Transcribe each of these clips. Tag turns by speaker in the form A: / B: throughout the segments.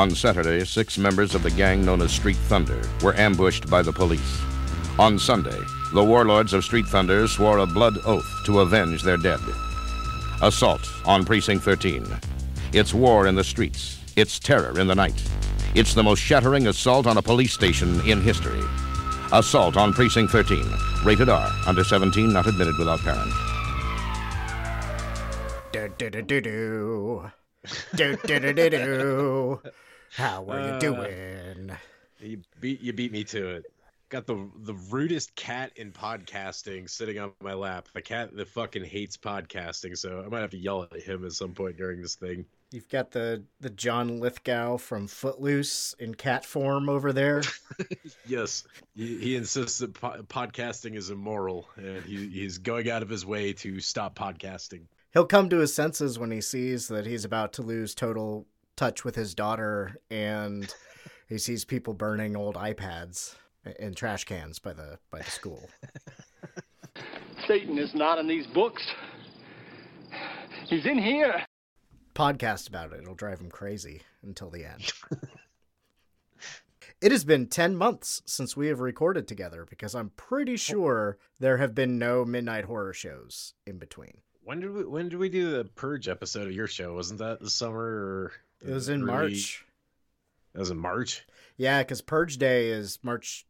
A: On Saturday, six members of the gang known as Street Thunder were ambushed by the police. On Sunday, the warlords of Street Thunder swore a blood oath to avenge their dead. Assault on Precinct 13. It's war in the streets. It's terror in the night. It's the most shattering assault on a police station in history. Assault on Precinct 13. Rated R. Under 17, not admitted without parent.
B: Do do do do do. Do do do do do. How are you
C: Uh,
B: doing?
C: You beat you beat me to it. Got the the rudest cat in podcasting sitting on my lap. The cat that fucking hates podcasting, so I might have to yell at him at some point during this thing.
B: You've got the the John Lithgow from Footloose in cat form over there.
C: Yes, he, he insists that po- podcasting is immoral, and he, he's going out of his way to stop podcasting.
B: He'll come to his senses when he sees that he's about to lose total touch with his daughter and he sees people burning old iPads in trash cans by the by the school.
D: Satan is not in these books. He's in here.
B: podcast about it. It'll drive him crazy until the end. it has been 10 months since we have recorded together because I'm pretty sure there have been no midnight horror shows in between.
C: When did we when did we do the purge episode of your show? Wasn't that the summer or
B: It was in
C: early-
B: March.
C: It was in March.
B: Yeah, because Purge Day is March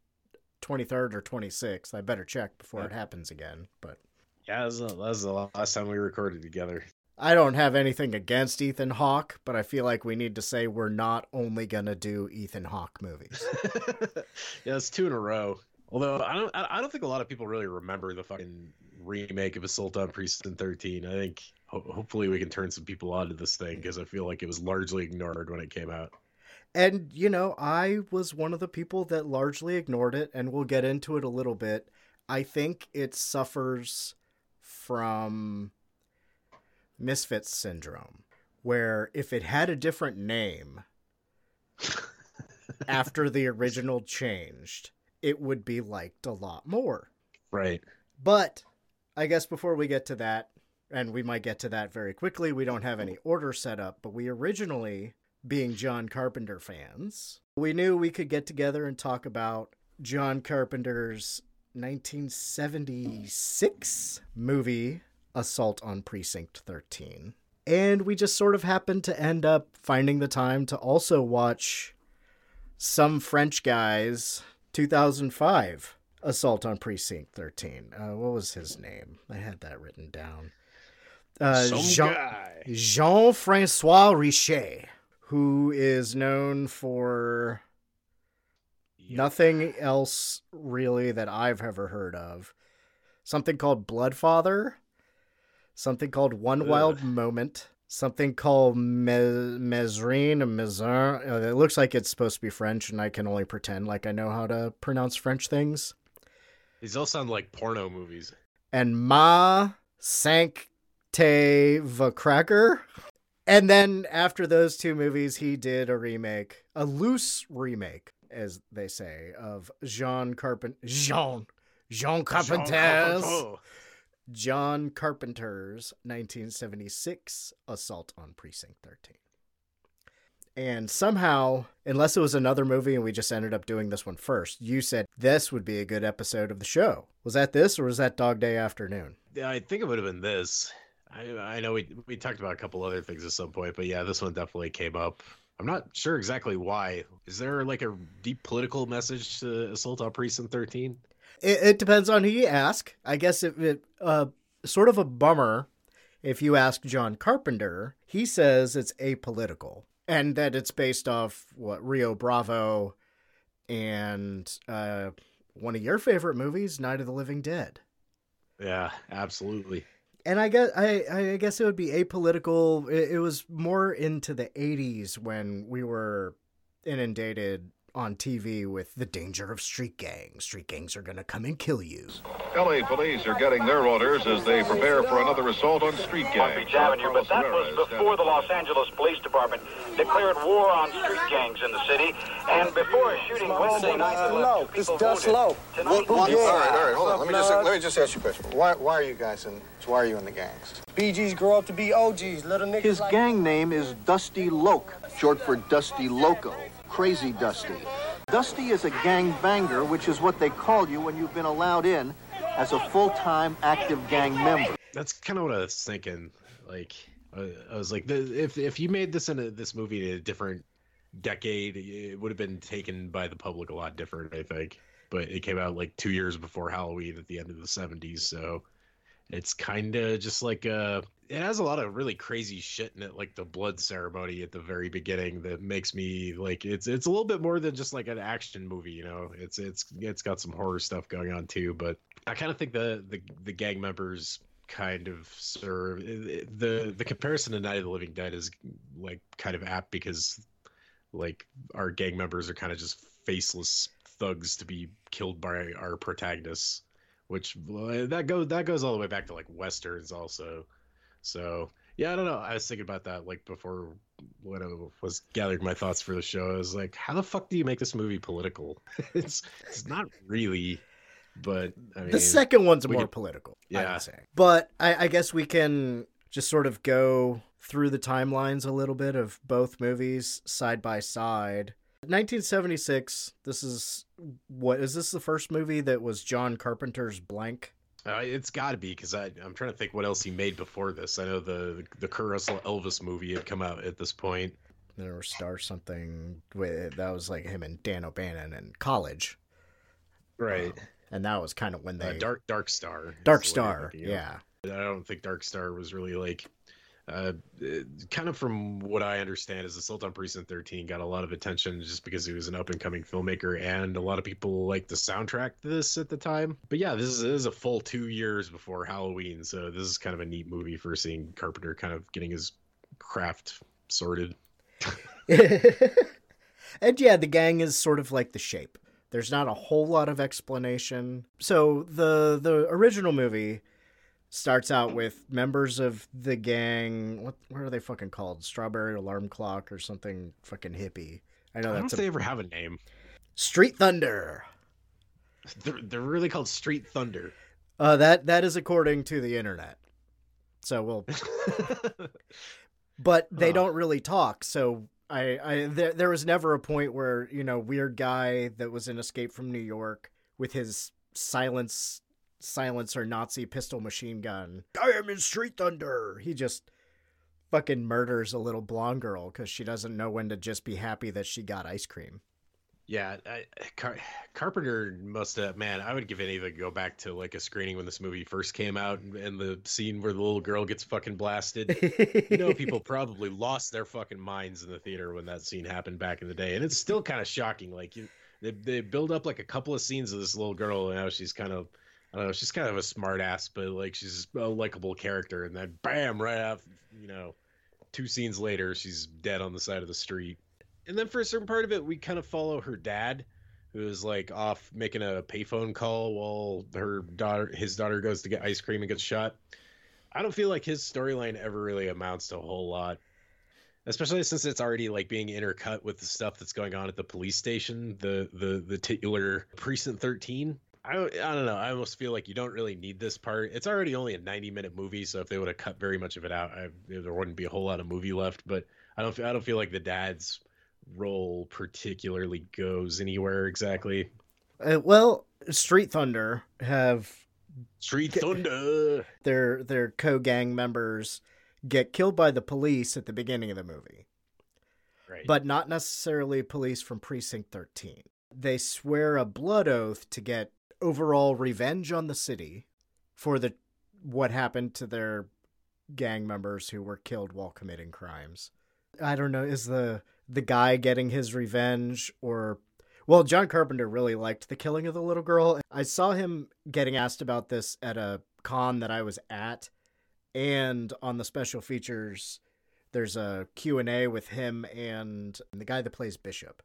B: 23rd or 26th. I better check before it happens again. But
C: Yeah, that was, the- that was the last time we recorded together.
B: I don't have anything against Ethan Hawke, but I feel like we need to say we're not only going to do Ethan Hawke movies.
C: yeah, it's two in a row. Although I don't, I I don't think a lot of people really remember the fucking remake of Assault on Precinct 13. I think ho- hopefully we can turn some people onto this thing because I feel like it was largely ignored when it came out.
B: And, you know, I was one of the people that largely ignored it, and we'll get into it a little bit. I think it suffers from Misfits syndrome, where if it had a different name after the original changed, it would be liked a lot more.
C: Right.
B: But I guess before we get to that, and we might get to that very quickly, we don't have any order set up, but we originally, being John Carpenter fans, we knew we could get together and talk about John Carpenter's 1976 movie, Assault on Precinct 13. And we just sort of happened to end up finding the time to also watch some French guys 2005 Assault on Precinct 13. Uh, what was his name? I had that written down. Uh, Jean, Jean Francois Richet, who is known for nothing else really that I've ever heard of. Something called Bloodfather, something called One
C: Ugh.
B: Wild Moment, something called Me- Mezrine, Mezin. Uh, It looks like it's supposed to be French, and I can only pretend like I know how to pronounce French things.
C: These all sound like porno movies.
B: And Ma Sancte Cracker. And then after those two movies, he did a remake, a loose remake, as they say, of Jean Carpent Jean Jean Carpenter's John Carpenter's 1976 Assault on Precinct 13. And somehow, unless it was another movie and we just ended up doing this one first, you said this would be a good episode of the show. Was that this or was that Dog Day Afternoon?
C: Yeah, I think it would have been this. I, I know we we talked about a couple other things at some point, but yeah, this one definitely came up. I'm not sure exactly why. Is there like a deep political message to Assault on Precinct 13?
B: It, it depends on who you ask. I guess if it uh, sort of a bummer if you ask John Carpenter, he says it's apolitical and that it's based off what Rio Bravo and uh, one of your favorite movies, Night of the Living Dead.
C: Yeah, absolutely.
B: And I guess I, I guess it would be apolitical. It, it was more into the '80s when we were inundated on TV with the danger of street gangs. Street gangs are gonna come and kill you.
E: LA police are getting their orders as they prepare for another assault on street
F: Palm
E: gangs.
F: Beach Avenue, but that was before the Los Angeles Police Department declared war on street gangs in the city. And before a shooting Wednesday night, that left two people wounded. Tonight,
G: All right,
F: police-
G: all right, all right. Hold on. Let me just let me just ask you a question. Why why are you guys in? Why are you in the gangs?
H: BGs grow up to be OGs, little niggas
G: His
H: like
G: gang name is Dusty Loke, short for Dusty Loco, Crazy Dusty. Dusty is a gang banger, which is what they call you when you've been allowed in as a full-time active gang member.
C: That's kind of what I was thinking. Like, I, was like, if if you made this in a, this movie in a different decade, it would have been taken by the public a lot different, I think. But it came out like two years before Halloween at the end of the '70s, so it's kind of just like uh it has a lot of really crazy shit in it, like the blood ceremony at the very beginning that makes me like it's it's a little bit more than just like an action movie, you know. It's it's it's got some horror stuff going on too, but I kind of think the the the gang members kind of serve the the comparison to Night of the Living Dead is like kind of apt because like our gang members are kind of just faceless thugs to be killed by our protagonists which uh, that goes that goes all the way back to like westerns also so yeah i don't know i was thinking about that like before when i was gathering my thoughts for the show i was like how the fuck do you make this movie political it's it's not really but i mean
B: The second one's more
C: could-
B: political, I
C: Yeah.
B: say. But I, I guess we can just sort of go through the timelines a little bit of both movies side by side. 1976. This is what is this the first movie that was John Carpenter's Blank?
C: Uh, it's got to be because I'm trying to think what else he made before this. I know the the Kurt Russell Elvis movie had come out at this point.
B: There was Star something with that was like him and Dan O'Bannon in college,
C: Right.
B: and that was kind of when they
C: Uh, Dark Dark Star.
B: Dark Star, yeah.
C: I don't think Dark Star was really like, uh, kind of from what I understand, is Assault on Precinct 13 got a lot of attention just because he was an up and coming filmmaker, and a lot of people liked the soundtrack to this at the time. But yeah, this is, this is a full two years before Halloween, so this is kind of a neat movie for seeing Carpenter kind of getting his craft sorted.
B: and yeah, the gang is sort of like the shape. There's not a whole lot of explanation. So the the original movie starts out with members of the gang. What what are they fucking called? Strawberry Alarm Clock or something fucking hippie. I know
C: I don't know
B: that's
C: if
B: a
C: they ever have a name.
B: Street Thunder.
C: They're, they're really called Street Thunder.
B: Uh, that that is according to the internet. So we'll but they
C: Huh.
B: don't really talk. So I, I there, there was never a point where you know weird guy that was in Escape from New York with his silence silencer Nazi pistol machine gun. I am in Street Thunder. He just fucking murders a little blonde girl because she doesn't know when to just be happy that she got ice cream.
C: Yeah, I, Car- Carpenter must have. Man, I would give anything to go back to like a screening when this movie first came out, and, and the scene where the little girl gets fucking blasted. you know, people probably lost their fucking minds in the theater when that scene happened back in the day, and it's still kind of shocking. Like you, they they build up like a couple of scenes of this little girl, and now she's kind of. I don't know. She's kind of a smart ass, but like she's a likable character, and then bam, right off, you know, two scenes later, she's dead on the side of the street and then for a certain part of it, we kind of follow her dad, who is like off making a payphone call while her daughter, his daughter, goes to get ice cream and gets shot. I don't feel like his storyline ever really amounts to a whole lot, especially since it's already like being intercut with the stuff that's going on at the police station, the the the titular precinct thirteen. I, don't- I don't know. I almost feel like you don't really need this part. It's already only a 90 minute movie, so if they would have cut very much of it out, I, there wouldn't be a whole lot of movie left. But I don't. I don't feel like the dad's role particularly goes anywhere exactly.
B: Uh, well, Street Thunder have
C: Street Thunder.
B: their their co-gang members get killed by the police at the beginning of the movie.
C: Right.
B: But not necessarily police from precinct 13. They swear a blood oath to get overall revenge on the city for the what happened to their gang members who were killed while committing crimes. I don't know is the the guy getting his revenge or well, John Carpenter really liked the killing of the little girl. I saw him getting asked about this at a con that I was at and on the special features there's a Q&A with him and the guy that plays Bishop.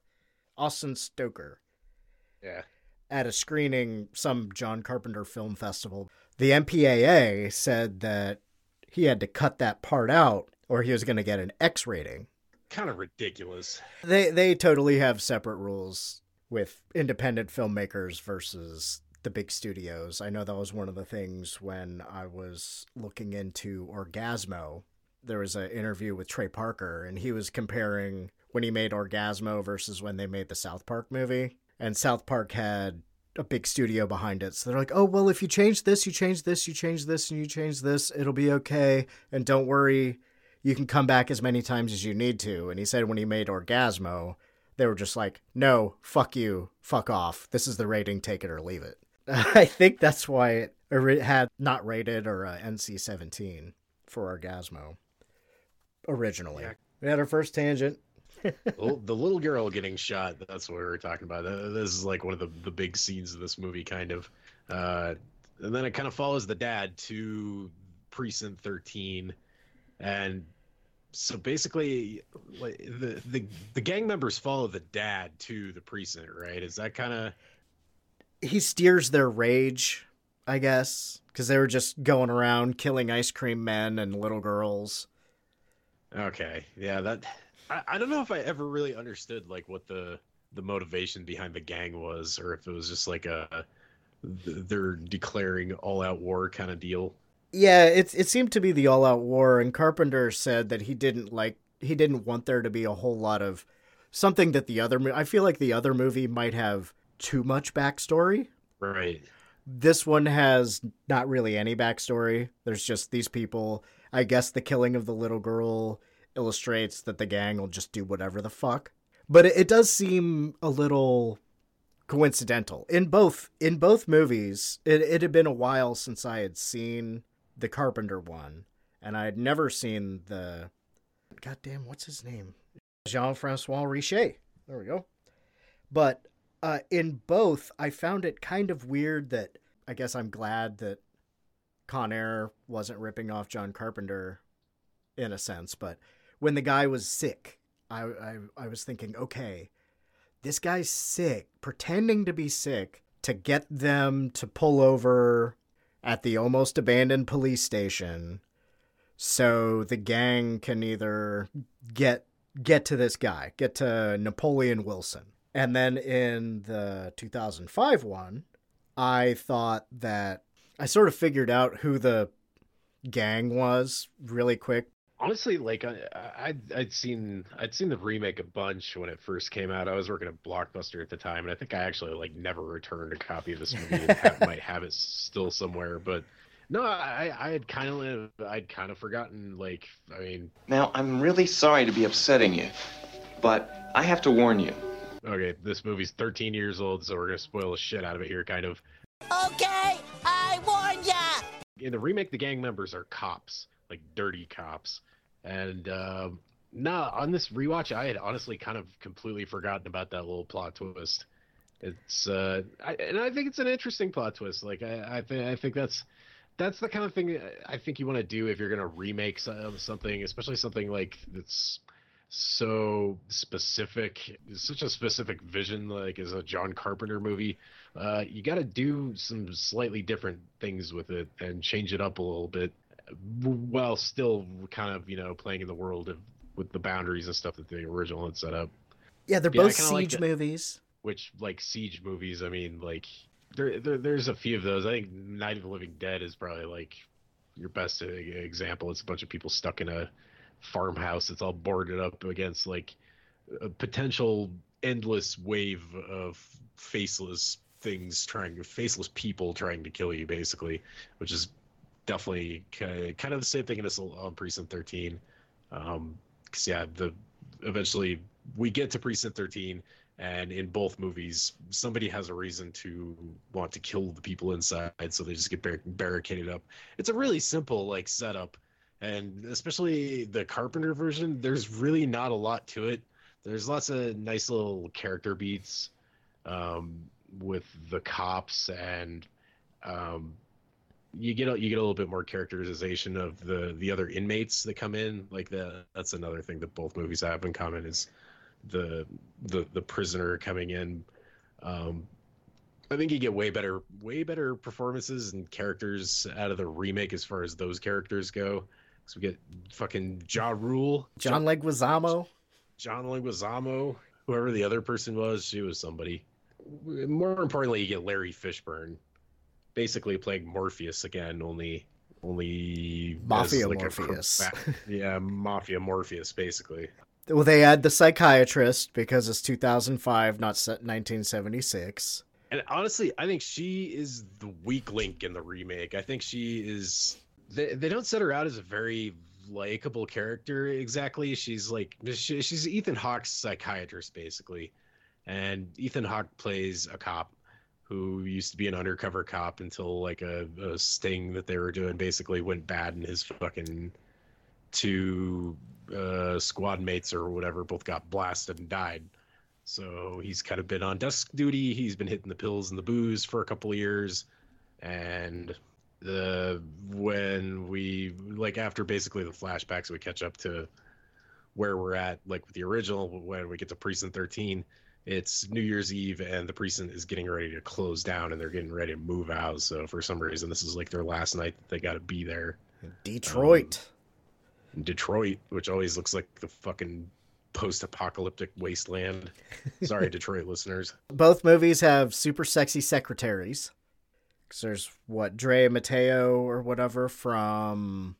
B: Austin Stoker
C: Yeah.
B: At a screening some John Carpenter film festival. The MPAA said that he had to cut that part out or he was going to get an X rating.
C: Kind of ridiculous.
B: They they totally have separate rules with independent filmmakers versus the big studios. I know that was one of the things when I was looking into Orgazmo. There was an interview with Trey Parker and he was comparing when he made Orgazmo versus when they made the South Park movie. And South Park had a big studio behind it. So they're like, "Oh, well, if you change this, you change this, you change this, and you change this, it'll be okay. And don't worry, you can come back as many times as you need to. And he said when he made Orgazmo, they were just like, no, fuck you, fuck off. This is the rating, take it or leave it. I think that's why it had not rated or uh, NC 17 for Orgazmo originally.
C: Yeah.
B: We had our first tangent.
C: The the little girl getting shot that's what we were talking about. This is like one of the, the big scenes of this movie kind of. Uh, and then it kind of follows the dad to precinct 13 and so basically like the, the the gang members follow the dad to the precinct right? Is that kind of
B: He steers their rage, I guess, because they were just going around killing ice cream men and little girls.
C: okay. Yeah that I, I don't know if i ever really understood like what the the motivation behind the gang was or if it was just like a they're declaring all out war kind of deal
B: Yeah, it it seemed to be the all out war, and Carpenter said that he didn't like he didn't want there to be a whole lot of something that the other I feel like the other movie might have too much backstory.
C: right
B: This one has not really any backstory. There's just these people. I guess the killing of the little girl illustrates that the gang will just do whatever the fuck. But it, it does seem a little coincidental in both in both movies. It it had been a while since I had seen the Carpenter one, and I had never seen the. Goddamn, what's his name? Jean Francois Richet. There we go. But uh, in both, I found it kind of weird that I guess I'm glad that Con Air wasn't ripping off John Carpenter in a sense, but when the guy was sick, I, I, I was thinking, okay, this guy's sick, pretending to be sick to get them to pull over at the almost abandoned police station so the gang can either get get to this guy, get to Napoleon Wilson. And then in the 2005 one, I thought that I sort of figured out who the gang was really quick.
C: Honestly like I, I'd, I'd seen i'd seen the remake a bunch when it first came out i was working at blockbuster at the time and i think i actually like never returned a copy of this movie and have, might have it still somewhere but no i i had kind of i'd kind of forgotten like i mean
I: Now, I'm really sorry to be upsetting you, but I have to warn you.
C: okay this movie's 13 years old so we're gonna spoil the shit out of it here kind of
J: Okay, I warn ya!
C: in the remake the gang members are cops like dirty cops. And um no on this rewatch i had honestly kind of completely forgotten about that little plot twist. It's uh I, and i think it's an interesting plot twist. Like i i, I think that's that's the kind of thing i think you want to do if you're to remake so- something especially something like that's so specific such a specific vision like as a john carpenter movie. Uh, you got to do some slightly different things with it and change it up a little bit while still kind of you know playing in the world of with the boundaries and stuff that the original had set up.
B: Yeah, they're
C: Yeah,
B: both
C: kinda like
B: siege movies.
C: which like siege movies i mean like there, there there's a few of those. I think night of the living dead is probably like your best e- example. It's a bunch of people stuck in a farmhouse it's all boarded up against like a potential endless wave of faceless things trying faceless people trying to kill you basically which is definitely kind of the same thing in assault on precinct 13 um 'cause, yeah the eventually we get to precinct 13 and in both movies somebody has a reason to want to kill the people inside so they just get bar- barricaded up. It's a really simple like setup and especially the carpenter version there's really not a lot to it. There's lots of nice little character beats um, with the cops and um, you get a, you get a little bit more characterization of the the other inmates that come in like the that's another thing that both movies have in common is the the the prisoner coming in. Um, I think you get way better way better performances and characters out of the remake as far as those characters go. So we get fucking Ja Rule,
B: John Leguizamo.
C: John Leguizamo, whoever the other person was, she was somebody. More importantly, you get Larry Fishburne, basically playing Morpheus again, only only
B: Mafia
C: like
B: Morpheus.
C: cra- yeah, Mafia Morpheus, basically.
B: Well, they add the psychiatrist because it's 2005, not 1976.
C: And honestly, I think she is the weak link in the remake. I think she is. They, they don't set her out as a very likable character exactly. She's like she, she's Ethan Hawke's psychiatrist basically, and Ethan Hawke plays a cop who used to be an undercover cop until like a, a sting that they were doing basically went bad, and his fucking two uh, squad mates or whatever both got blasted and died. So he's kind of been on desk duty. He's been hitting the pills and the booze for a couple years, and the when we like after basically the flashbacks, we catch up to where we're at, like with the original. When we get to precinct thirteen, it's New Year's Eve, and the precinct is getting ready to close down, and they're getting ready to move out. So for some reason, this is like their last night that they got to be there.
B: Detroit.
C: In Detroit, which always looks like the fucking post-apocalyptic wasteland. Sorry, Detroit listeners.
B: Both movies have super sexy secretaries. 'Cause there's what Drea Matteo or whatever from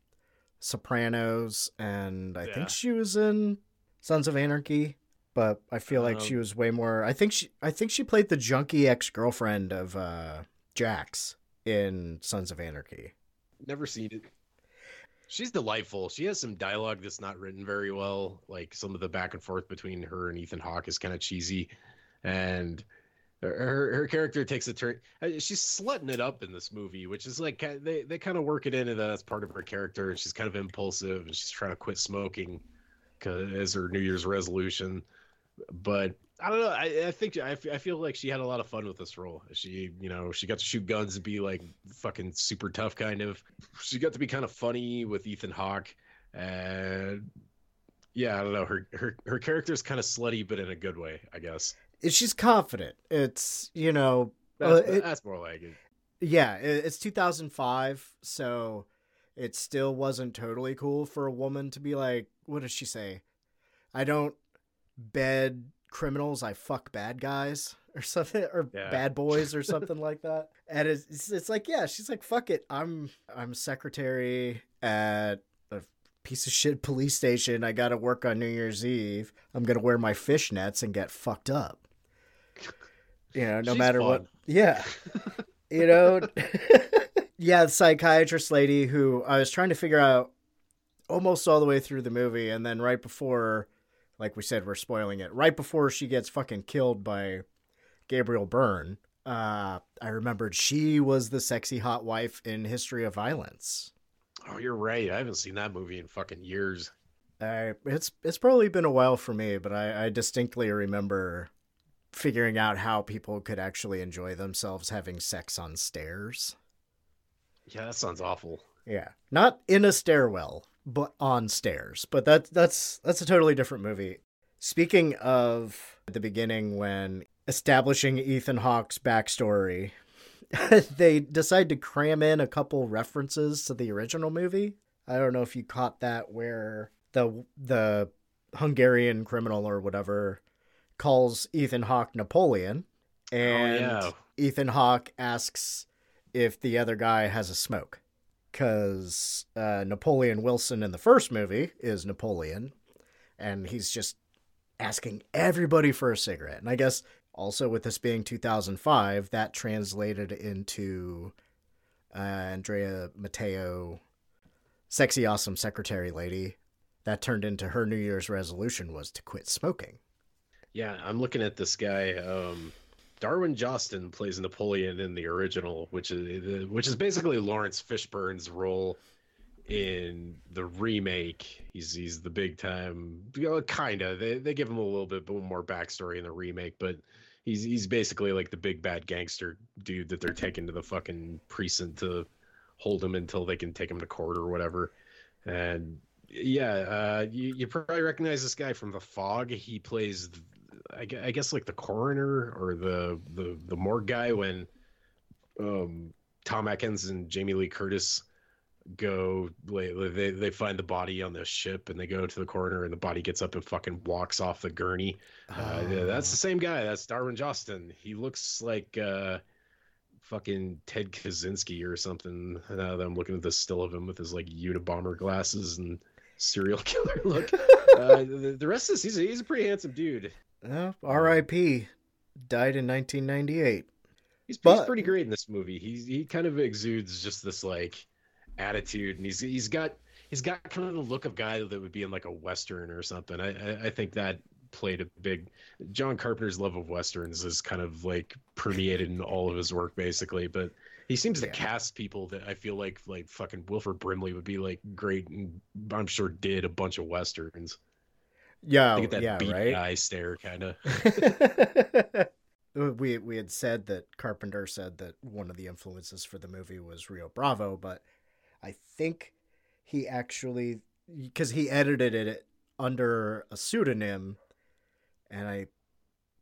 B: Sopranos, and I
C: Yeah.
B: think she was in Sons of Anarchy. But I feel like
C: Um,
B: she was way more. I think she. I think she played the junkie ex girlfriend of uh, Jax in Sons of Anarchy.
C: Never seen it. She's delightful. She has some dialogue that's not written very well. Like some of the back and forth between her and Ethan Hawke is kind of cheesy, and her her character takes a turn. uh, She's slutting it up in this movie, which is like they they kind of work it into that as part of her character. And she's kind of impulsive, and she's trying to quit smoking as her New Year's resolution. But I don't know. I, I think I, f- I feel like she had a lot of fun with this role. She, you know, she got to shoot guns and be like fucking super tough, kind of. She got to be kind of funny with Ethan Hawke, and yeah, I don't know. Her her her character's kind of slutty, but in a good way, I guess.
B: She's confident. It's you know.
C: That's,
B: uh, it-
C: that's more like it.
B: Yeah, it's 2005, so it still wasn't totally cool for a woman to be like, what does she say? I don't bed criminals, I fuck bad guys or something or
C: Yeah.
B: bad boys or something like that. And it's, it's it's like, yeah, she's like, fuck it. I'm I'm secretary at a piece of shit police station. I got to work on New Year's Eve. I'm going to wear my fishnets and get fucked up. You know, no
C: She's
B: matter what. Yeah you know yeah the psychiatrist lady who i was trying to figure out almost all the way through the movie and then right before like we said we're spoiling it right before she gets fucking killed by gabriel byrne uh i remembered she was the sexy hot wife in history of violence
C: Oh, you're right. I haven't seen that movie in fucking years.
B: I, it's it's probably been a while for me but i i distinctly remember figuring out how people could actually enjoy themselves having sex on stairs
C: Yeah, that sounds awful.
B: Yeah, not in a stairwell, but on stairs. But that that's that's a totally different movie. Speaking of the beginning, when establishing Ethan Hawke's backstory, they decide to cram in a couple references to the original movie. I don't know if you caught that, where the the Hungarian criminal or whatever calls Ethan Hawke Napoleon, oh, and
C: yeah.
B: Ethan Hawke asks if the other guy has a smoke because uh, Napoleon Wilson in the first movie is Napoleon, and he's just asking everybody for a cigarette. And I guess also with this being 2005, that translated into uh, Andrea Matteo, sexy awesome secretary lady. That turned into her New Year's resolution was to quit smoking.
C: Yeah, I'm looking at this guy. Um, Darwin Joston plays Napoleon in the original, which is which is basically Laurence Fishburne's role in the remake. He's he's the big time, you know, kinda. They they give him a little bit more backstory in the remake, but he's he's basically like the big bad gangster dude that they're taking to the fucking precinct to hold him until they can take him to court or whatever. And Yeah, uh, you, you probably recognize this guy from The Fog. He plays, I, I guess, like the coroner or the the the morgue guy when um, Tom Atkins and Jamie Lee Curtis go. They they find the body on the ship and they go to the coroner and the body gets up and fucking walks off the gurney. Uh, yeah, that's the same guy. That's Darwin Joston. He looks like uh, fucking Ted Kaczynski or something. Now that I'm looking at the still of him with his like Unabomber glasses and serial killer look. uh, the, the rest of this, he's he's a pretty handsome dude.
B: Well, R.I.P. Died in 1998.
C: He's, he's pretty great in this movie. He's he kind of exudes just this like attitude, and he's he's got he's got kind of the look of guy that would be in like a western or something. I I, I think that played a big. John Carpenter's love of westerns is kind of like permeated in all of his work basically, but. He seems to cast people that I feel like like fucking Wilford Brimley would be like great and I'm sure did a bunch of westerns.
B: Yeah,
C: get that
B: yeah,
C: beat
B: right.
C: eye stare kind of.
B: we we had said that Carpenter said that one of the influences for the movie was Rio Bravo, but I think he actually because he edited it under a pseudonym, and I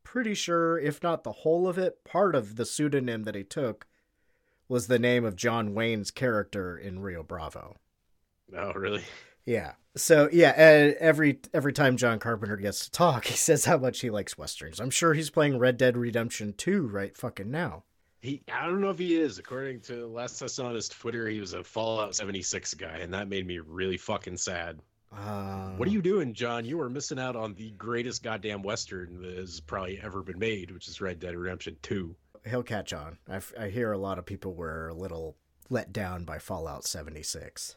B: pretty sure if not the whole of it, part of the pseudonym that he took was the name of John Wayne's character in Rio Bravo.
C: Oh really?
B: Yeah. So yeah, every every time John Carpenter gets to talk, he says how much he likes westerns. I'm sure he's playing Red Dead Redemption 2 right fucking now.
C: He, I don't know if he is. According to last I saw on his Twitter, he was a Fallout 76 guy, and that made me really fucking sad.
B: Uh,
C: What are you doing, John? You are missing out on the greatest goddamn western that has probably ever been made, which is Red Dead Redemption 2.
B: He'll catch on. I, f- I hear a lot of people were a little let down by Fallout 76.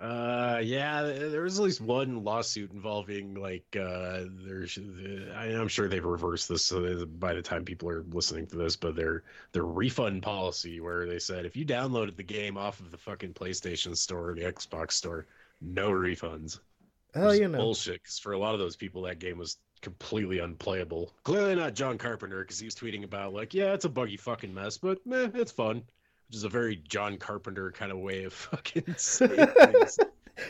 C: Uh, yeah, there was at least one lawsuit involving like uh, there's. I'm sure they've reversed this so by the time people are listening to this, but their their refund policy where they said if you downloaded the game off of the fucking PlayStation Store or the Xbox Store, no refunds.
B: Oh, you know.
C: bullshit. Because for a lot of those people, that game was completely unplayable. Clearly not John Carpenter, because he was tweeting about like, yeah, it's a buggy fucking mess, but meh, it's fun. Which is a very John Carpenter kind of way of fucking saying things.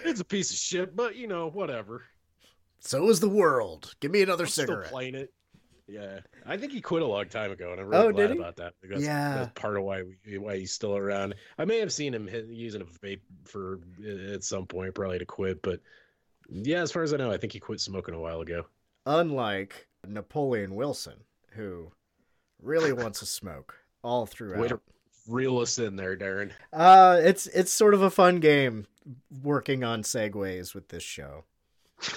C: It's a piece of shit, but you know, whatever.
B: So is the world. Give me another
C: I'm still
B: cigarette.
C: playing it. Yeah, I think he quit a long time ago, and I'm really
B: Oh,
C: glad about that. Because
B: Yeah.
C: that's part of why we, why he's still around. I may have seen him hit, using a vape for at some point, probably to quit, but yeah, as far as I know, I think he quit smoking a while ago.
B: Unlike Napoleon Wilson, who really wants to smoke all throughout.
C: Way to reel us in there, Daeron.
B: Uh, it's it's sort of a fun game working on segues with this show.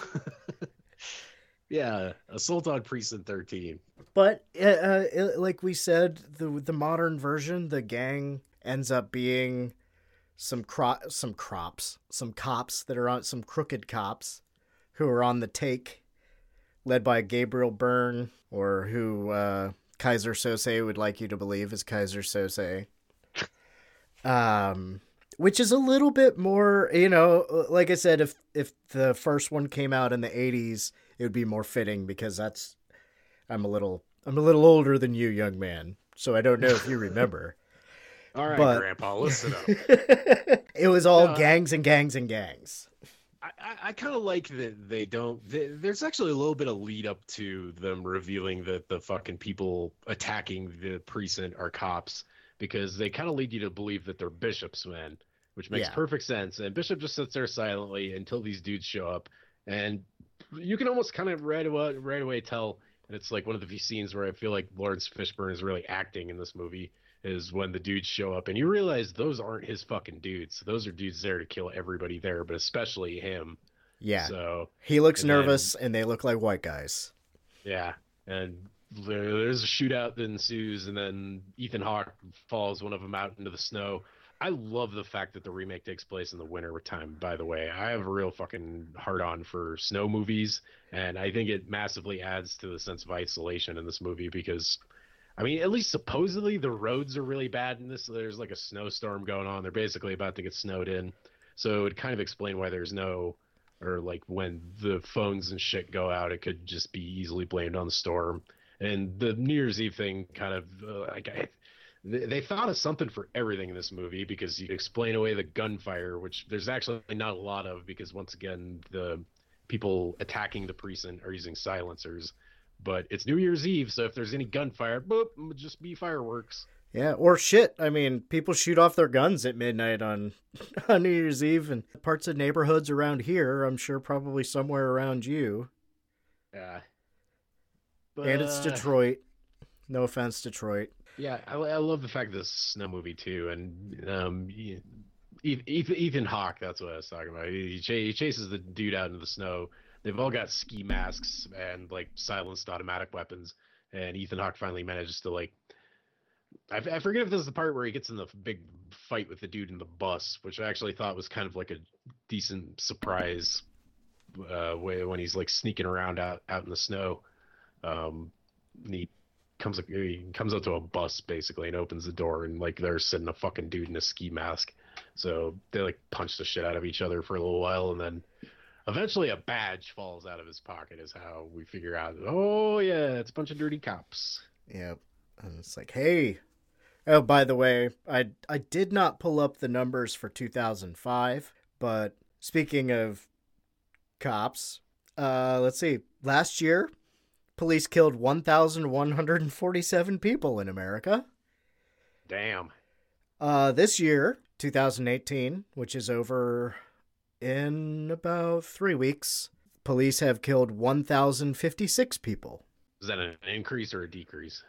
C: Yeah, Assault on Precinct 13.
B: But uh, uh, it- like we said, the the modern version, the gang ends up being some cro- some crops, some cops that are on some crooked cops who are on the take, led by Gabriel Byrne, or who uh, Keyser Söze would like you to believe is Keyser Söze. Um, which is a little bit more, you know, like I said, if if the first one came out in the '80s, it would be more fitting because that's I'm a little I'm a little older than you, young man, so I don't know if you remember.
C: All right,
B: But-
C: Grandpa, listen up.
B: it was all
C: I-
B: gangs and gangs and gangs.
C: I, I, I kind of like that they don't. th there's actually a little bit of lead up to them revealing that the fucking people attacking the precinct are cops because they kind of lead you to believe that they're Bishop's men, which makes
B: Yeah.
C: perfect sense. And Bishop just sits there silently until these dudes show up, and you can almost kind of right away right away tell. And it's like one of the few scenes where I feel like Laurence Fishburne is really acting in this movie is when the dudes show up and you realize those aren't his fucking dudes. Those are dudes there to kill everybody there, but especially him.
B: Yeah.
C: So
B: He looks
C: and then-
B: nervous, and they look like white guys.
C: yeah, and there's a shootout that ensues, and then Ethan Hawke falls one of them out into the snow. I love the fact that the remake takes place in the winter time. By the way, I have a real fucking hard on for snow movies, and I think it massively adds to the sense of isolation in this movie because, I mean, at least supposedly the roads are really bad in this. There's like a snowstorm going on. They're basically about to get snowed in, so it kind of explain why there's no or like when the phones and shit go out, it could just be easily blamed on the storm. And the New Year's Eve thing kind of uh, like I, they, thought of something for everything in this movie because you explain away the gunfire, which there's actually not a lot of because once again the people attacking the precinct are using silencers. But it's New Year's Eve, so if there's any gunfire, boop, it'll just be fireworks.
B: Yeah, or shit. I mean, people shoot off their guns at midnight on on New Year's Eve, and parts of neighborhoods around here. I'm sure probably somewhere around you.
C: Yeah.
B: And it's Detroit. No offense, Detroit.
C: Yeah, I, I love the fact that this a snow movie too, and um, Ethan, Ethan Hawke. That's what I was talking about. He, ch- he chases the dude out into the snow. They've all got ski masks and like silenced automatic weapons, and Ethan Hawke finally manages to like. I forget if this is the part where he gets in the big fight with the dude in the bus, which I actually thought was kind of like a decent surprise. Uh, way when he's like sneaking around out out in the snow, um, he comes he comes up to a bus basically and opens the door and like there's sitting a fucking dude in a ski mask. So they like punch the shit out of each other for a little while and then eventually a badge falls out of his pocket is how we figure out oh yeah, it's a bunch of dirty cops.
B: Yep. And it's like, hey. Oh, by the way, I I did not pull up the numbers for 2005, but speaking of cops, uh let's see. Last year, police killed 1147 people in America.
C: Damn.
B: Uh this year, 2018, which is over in about 3 weeks, police have killed 1056 people.
C: Is that an increase or a decrease?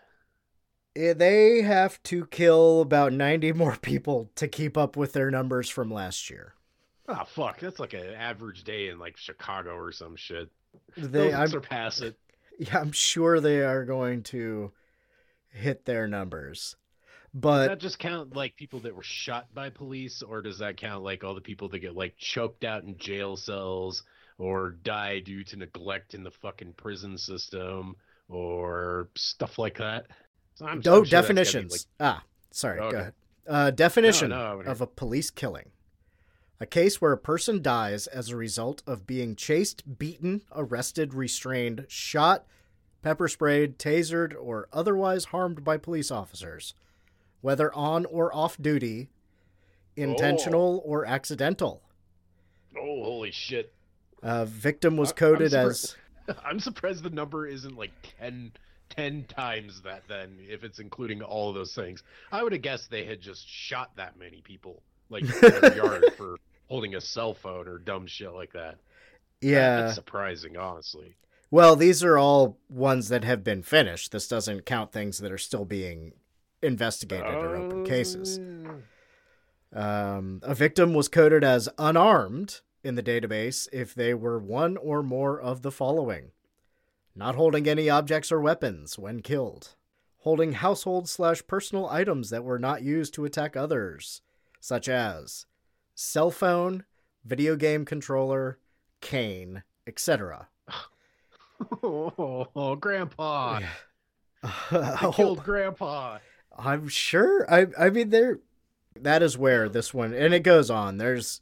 B: Eh, They have to kill about 90 more people to keep up with their numbers from last year.
C: Oh fuck, that's like an average day in like Chicago or some shit.
B: They,
C: They'll
B: I'm,
C: surpass it.
B: Yeah, I'm sure they are going to hit their numbers. But Does
C: that just count like people that were shot by police, or does that count like all the people that get like choked out in jail cells or die due to neglect in the fucking prison system or stuff like that? So I'm, I'm
B: oh,
C: sure
B: definitions. ah, sorry,
C: Okay.
B: go ahead. Uh, definition
C: No, no,
B: of a police killing. A case where a person dies as a result of being chased, beaten, arrested, restrained, shot, pepper sprayed, tasered, or otherwise harmed by police officers, whether on or off duty, intentional oh. or accidental.
C: oh, holy shit!
B: A victim was
C: I'm
B: coded
C: surpri-
B: as
C: I'm surprised the number isn't like 10, 10 times that. Then, if it's including all of those things, I would have guessed they had just shot that many people like in their yard for holding a cell phone or dumb shit like that.
B: Yeah.
C: that's surprising, honestly.
B: Well, these are all ones that have been finished. This doesn't count things that are still being investigated or open cases. Um, a victim was coded as unarmed in the database if they were one or more of the following not holding any objects or weapons when killed, holding household slash personal items that were not used to attack others, such as cell phone, video game controller, cane, etc.
C: Oh, Grandpa! I
B: Oh,
C: killed Grandpa.
B: I'm sure. I I mean there that is where this one and it goes on. There's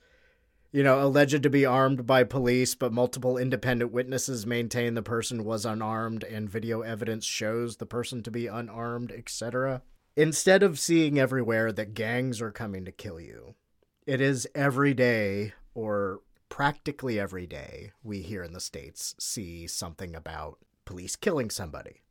B: you know, alleged to be armed by police, but multiple independent witnesses maintain the person was unarmed and video evidence shows the person to be unarmed, etc. Instead of seeing everywhere that gangs are coming to kill you, it is every day or practically every day we here in the states see something about police killing somebody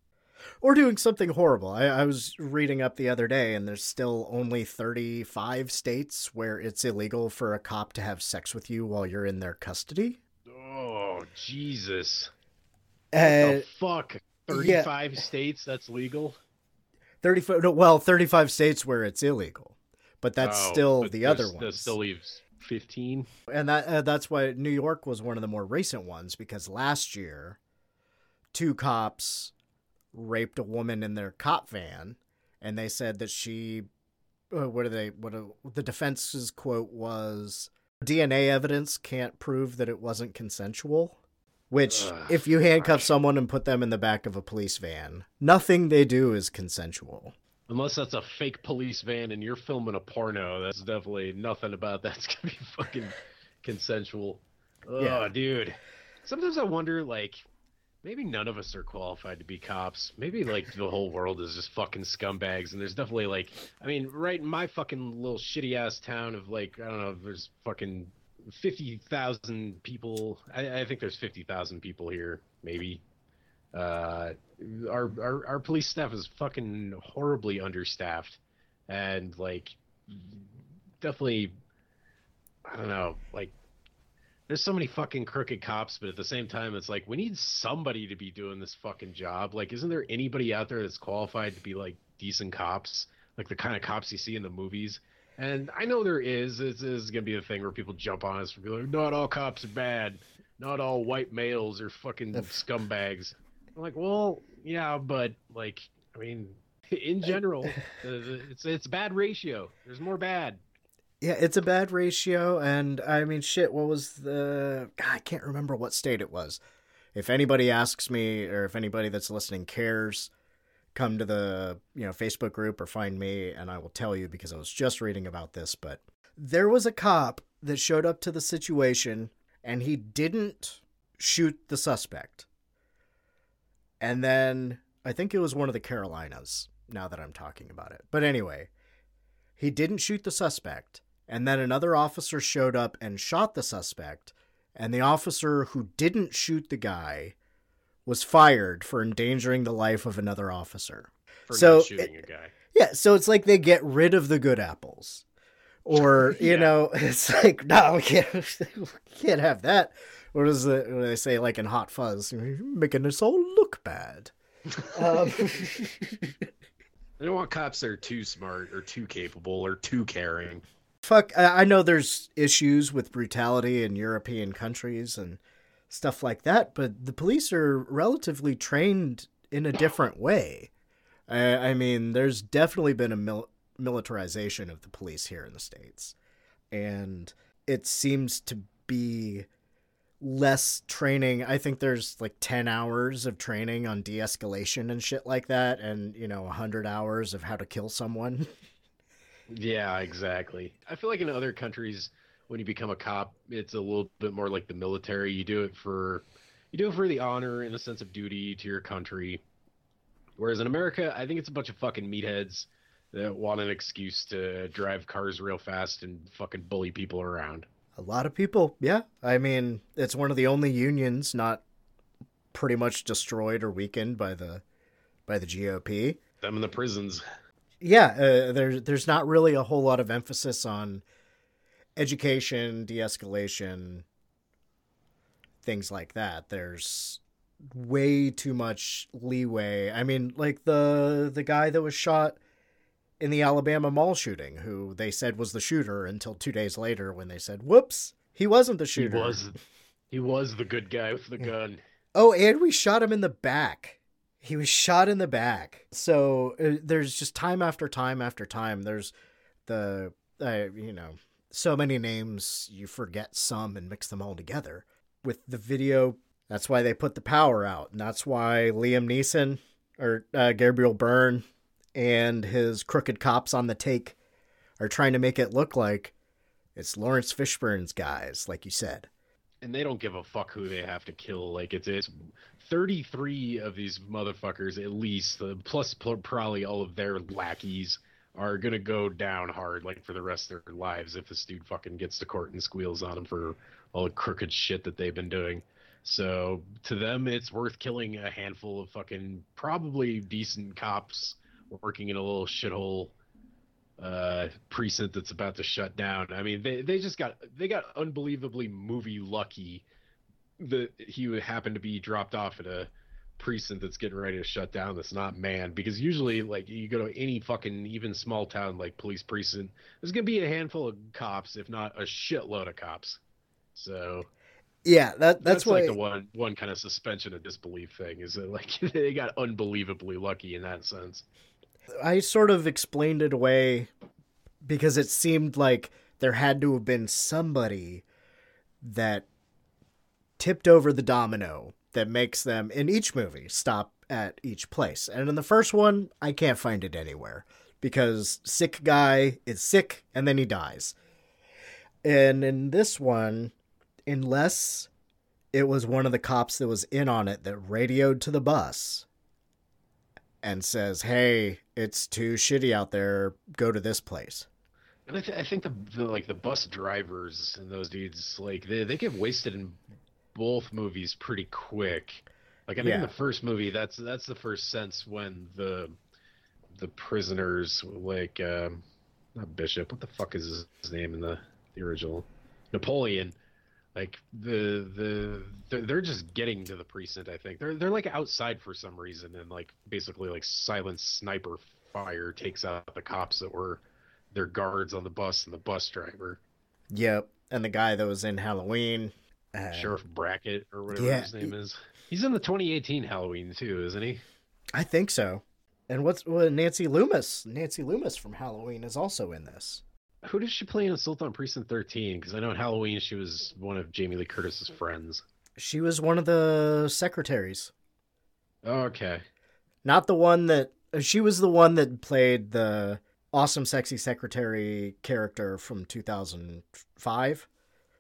B: or doing something horrible. I, I was reading up the other day, and there's still only 35 states where it's illegal for a cop to have sex with you while you're in their custody.
C: Oh, Jesus.
B: Uh,
C: fuck? 35 states that's legal?
B: 35, no, well, 35 states where it's illegal, but that's
C: Oh,
B: still
C: but
B: the other
C: one. That still leaves 15.
B: and that uh, that's why New York was one of the more recent ones because last year, two cops raped a woman in their cop van, and they said that she, uh, what are they? What are, the defense's quote was, DNA evidence can't prove that it wasn't consensual. Which,
C: Ugh,
B: if you handcuff someone and put them in the back of a police van, nothing they do is consensual.
C: Unless that's a fake police van and you're filming a porno, that's definitely nothing about that's gonna be fucking consensual. Oh,
B: Yeah.
C: dude. Sometimes I wonder, like, maybe none of us are qualified to be cops. Maybe like the whole world is just fucking scumbags, and there's definitely like, I mean, right in my fucking little shitty ass town of like, I don't know, there's fucking fifty thousand people. I, I think there's fifty thousand people here, maybe. Uh, our, our our police staff is fucking horribly understaffed, and like, definitely, I don't know, like there's so many fucking crooked cops, but at the same time, it's like we need somebody to be doing this fucking job. Like, isn't there anybody out there that's qualified to be like decent cops, like the kind of cops you see in the movies? And I know there is. This is gonna be the thing where people jump on us for being like, not all cops are bad, not all white males are fucking scumbags. I'm like, well, yeah, but like, I mean, in general, it's it's a bad ratio. There's more bad.
B: Yeah, it's a bad ratio, and I mean, shit. What was the? God, I can't remember what state it was. If anybody asks me, or if anybody that's listening cares, come to the you know Facebook group or find me, and I will tell you because I was just reading about this. But there was a cop that showed up to the situation, and he didn't shoot the suspect. And then I think it was one of the Carolinas. Now that I'm talking about it, but anyway, he didn't shoot the suspect and then another officer showed up and shot the suspect, and the officer who didn't shoot the guy was fired for endangering the life of another officer.
C: For
B: so,
C: not shooting
B: it-
C: a guy.
B: Yeah, so it's like they get rid of the good apples. Or, you
C: Yeah.
B: know, it's like, no, we can't, we can't have that. What is it? What they say, like in Hot Fuzz? Making us all look bad. um,
C: I don't want cops that are too smart or too capable or too caring.
B: fuck I I know there's issues with brutality in European countries and stuff like that, but the police are relatively trained in a different way. I, I mean, there's definitely been a mil- militarization of the police here in the states, and it seems to be less training. I think there's like 10 hours of training on de-escalation and shit like that and, you know, 100 hours of how to kill someone.
C: Yeah, exactly. I feel like in other countries, when you become a cop, it's a little bit more like the military. You do it for, you do it for the honor and a sense of duty to your country. Whereas in America, I think it's a bunch of fucking meatheads that want an excuse to drive cars real fast and fucking bully people around.
B: A lot of people, yeah. I mean, it's one of the only unions not pretty much destroyed or weakened by the by the GOP.
C: Them in the prisons.
B: Yeah, uh, there's there's not really a whole lot of emphasis on education, de-escalation, things like that. There's way too much leeway. I mean, like the the guy that was shot in the Alabama mall shooting, who they said was the shooter until two days later when they said, "Whoops, he wasn't the shooter."
C: He was, he was the good guy with the gun.
B: Oh, and we shot him in the back. He was shot in the back. So uh, there's just time after time after time. There's the, uh, you know, so many names, you forget some and mix them all together. With the video, that's why they put the power out. And that's why Liam Neeson or uh, Gabriel Byrne and his crooked cops on the take are trying to make it look like it's Laurence Fishburne's guys, like you said.
C: and they don't give a fuck who they have to kill. Like it's it's 33 of these motherfuckers at least, uh, plus probably all of their lackeys are gonna go down hard like for the rest of their lives if this dude fucking gets to court and squeals on them for all the crooked shit that they've been doing. So to them, it's worth killing a handful of fucking probably decent cops working in a little shithole uh precinct that's about to shut down. I mean, they they just got they got unbelievably movie lucky that he would happen to be dropped off at a precinct that's getting ready to shut down that's not manned. Because usually like you go to any fucking even small town like police precinct there's gonna be a handful of cops if not a shitload of cops. So
B: Yeah, that that's,
C: that's,
B: why
C: like the one one kind of suspension of disbelief thing is that like they got unbelievably lucky in that sense
B: I sort of explained it away because it seemed like there had to have been somebody that tipped over the domino that makes them in each movie stop at each place. And in the first one, I can't find it anywhere because sick guy is sick and then he dies. And in this one, unless it was one of the cops that was in on it that radioed to the bus and says, "Hey, it's too shitty out there. Go to this place."
C: And I, th- I think the, the like the bus drivers and those dudes like they they get wasted in both movies pretty quick. Like I think in the first movie, that's that's the first sense when the the prisoners like um, not Bishop, what the fuck is his, his name in the the original Napoleon. Like the the they're, they're just getting to the precinct. I think they're they're like outside for some reason, and like basically like silent sniper fire takes out the cops that were their guards on the bus and the bus driver.
B: Yep, and the guy that was in Halloween, uh,
C: Sheriff Brackett or whatever
B: yeah,
C: his name is. He's in the 2018 Halloween too, isn't he?
B: I think so. And what's well, Nancy Loomis? Nancy Loomis from Halloween is also in this.
C: Who does she play in Assault on Precinct 13? Because I know in Halloween she was one of Jamie Lee Curtis's friends.
B: She was one of the secretaries.
C: Okay.
B: Not the one that she was the one that played the awesome sexy secretary character from 2005.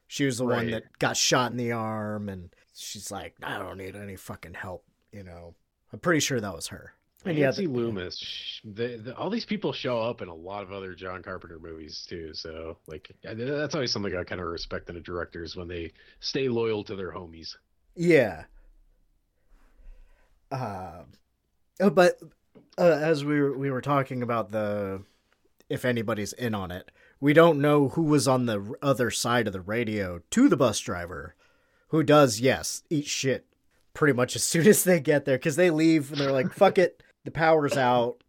B: She was the one that got shot in the arm and she's like, "I don't need any fucking help," you know. I'm pretty sure that was her. And yeah,
C: Nancy
B: the-
C: Loomis. sh- The, the, all these people show up in a lot of other John Carpenter movies too. So like that's always something I kind of respect in a director is when they stay loyal to their homies.
B: Yeah. Uh, oh, but uh, as we were, we were talking about the if anybody's in on it, we don't know who was on the other side of the radio to the bus driver, who does yes eat shit pretty much as soon as they get there because they leave and they're like fuck it the power's out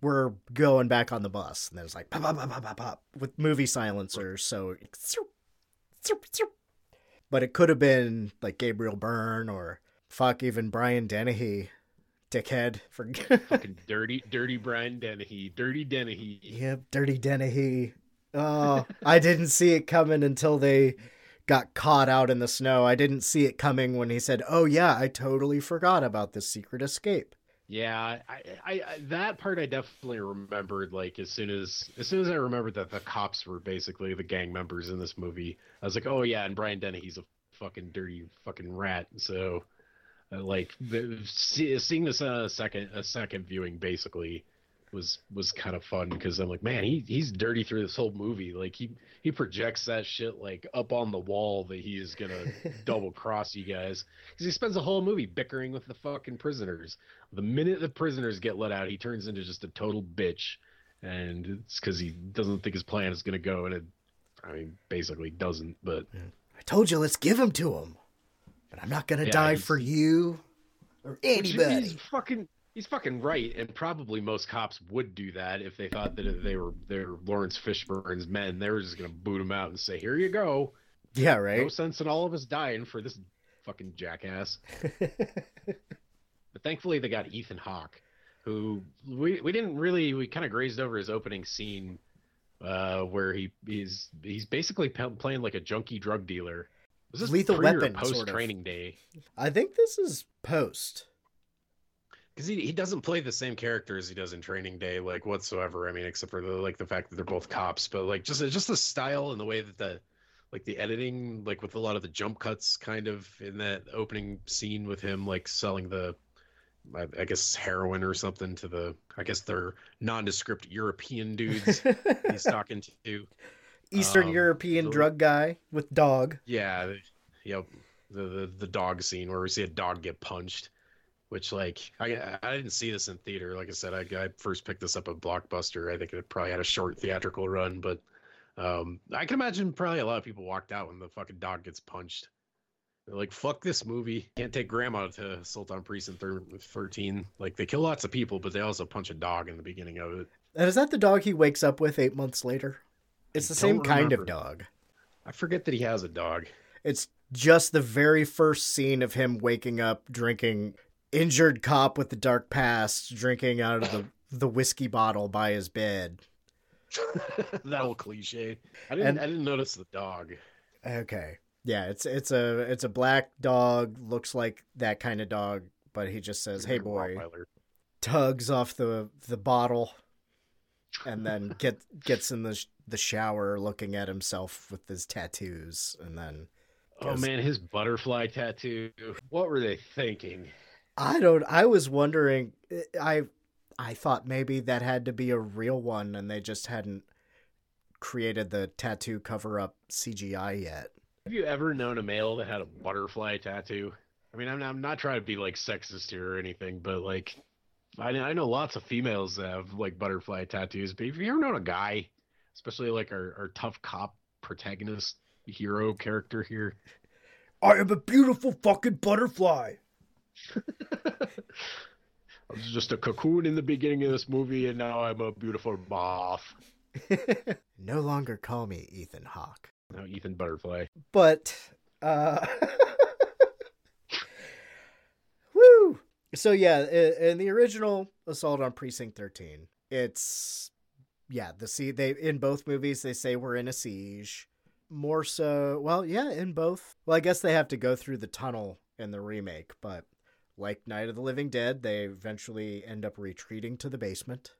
B: we're going back on the bus and there's like pop pop pop pop pop pop with movie silencers so but it could have been like Gabriel Byrne or fuck even Brian Dennehy, dickhead for
C: Fucking dirty, dirty Brian Dennehy, dirty Dennehy.
B: yep, dirty Dennehy. Oh, I didn't see it coming until they got caught out in the snow. I didn't see it coming when he said, "Oh yeah, I totally forgot about this secret escape."
C: Yeah, I, I, I that part I definitely remembered. Like as soon as as soon as I remembered that the cops were basically the gang members in this movie, I was like, oh yeah, and Brian Dennehy's a fucking dirty fucking rat. So, uh, like the, see, seeing this uh, second a second viewing basically was was kind of fun because I'm like, man, he he's dirty through this whole movie. Like he he projects that shit like up on the wall that he is gonna double cross you guys because he spends the whole movie bickering with the fucking prisoners. The minute the prisoners get let out, he turns into just a total bitch, and it's because he doesn't think his plan is gonna go, and it, I mean, basically doesn't. But
B: I told you, let's give him to him, but I'm not gonna
C: Yeah,
B: die for you or anybody.
C: He's fucking. He's fucking right, and probably most cops would do that if they thought that if they were they're Laurence Fishburne's men. They were just gonna boot him out and say, "Here you go."
B: Yeah, right.
C: No sense in all of us dying for this fucking jackass. but thankfully, they got Ethan Hawke, who we we didn't really we kind of grazed over his opening scene, uh, where he he's he's basically pe- playing like a junkie drug dealer. Was this
B: Lethal Weapon,
C: post
B: sort of.
C: training day?
B: I think this is post.
C: Because he, he doesn't play the same character as he does in Training Day, like whatsoever. I mean, except for the like the fact that they're both cops, but like just just the style and the way that the like the editing, like with a lot of the jump cuts, kind of in that opening scene with him like selling the, I, I guess heroin or something to the, I guess they're nondescript European dudes he's talking to.
B: Eastern
C: Um,
B: European
C: the-
B: drug guy with dog.
C: Yeah, yep. The, the the dog scene where we see a dog get punched, which like I I didn't see this in theater. Like I said, I, I first picked this up at Blockbuster. I think it probably had a short theatrical run, but um, I can imagine probably a lot of people walked out when the fucking dog gets punched. They're like, "Fuck this movie! Can't take Grandma to Assault on Precinct thir- 13." Like they kill lots of people, but they also punch a dog in the beginning of it.
B: And is that the dog he wakes up with eight months later? It's the same
C: don't
B: kind of dog.
C: I forget that he has a dog.
B: It's just the very first scene of him waking up drinking injured cop with the dark past drinking out of the the whiskey bottle by his bed.
C: that old cliche. I didn't
B: And-
C: I didn't notice the dog.
B: Okay. Yeah, it's it's a it's a black dog, looks like that kind of dog, but he just says, "Hey boy." Tugs off the the bottle and then get gets in the sh- the shower looking at himself with his tattoos and then
C: Oh man, his butterfly tattoo. What were they thinking?
B: I don't. I was wondering. I I thought maybe that had to be a real one, and they just hadn't created the tattoo cover up CGI yet.
C: Have you ever known a male that had a butterfly tattoo? I mean, I'm, I'm not trying to be like sexist here or anything, but like, I, I know lots of females that have like butterfly tattoos. But have you ever known a guy, especially like our, our tough cop protagonist hero character here?
B: I am a beautiful fucking butterfly.
C: I was just a cocoon in the beginning of this movie, and now I'm a beautiful moth.
B: no longer call me Ethan Hawke.
C: No, Ethan Butterfly.
B: But, uh, woo. So yeah, in the original Assault on Precinct 13, it's yeah, the sea. They in both movies they say we're in a siege. More so, well, yeah, in both. Well, I guess they have to go through the tunnel in the remake, but like Night of the Living Dead, they eventually end up retreating to the basement.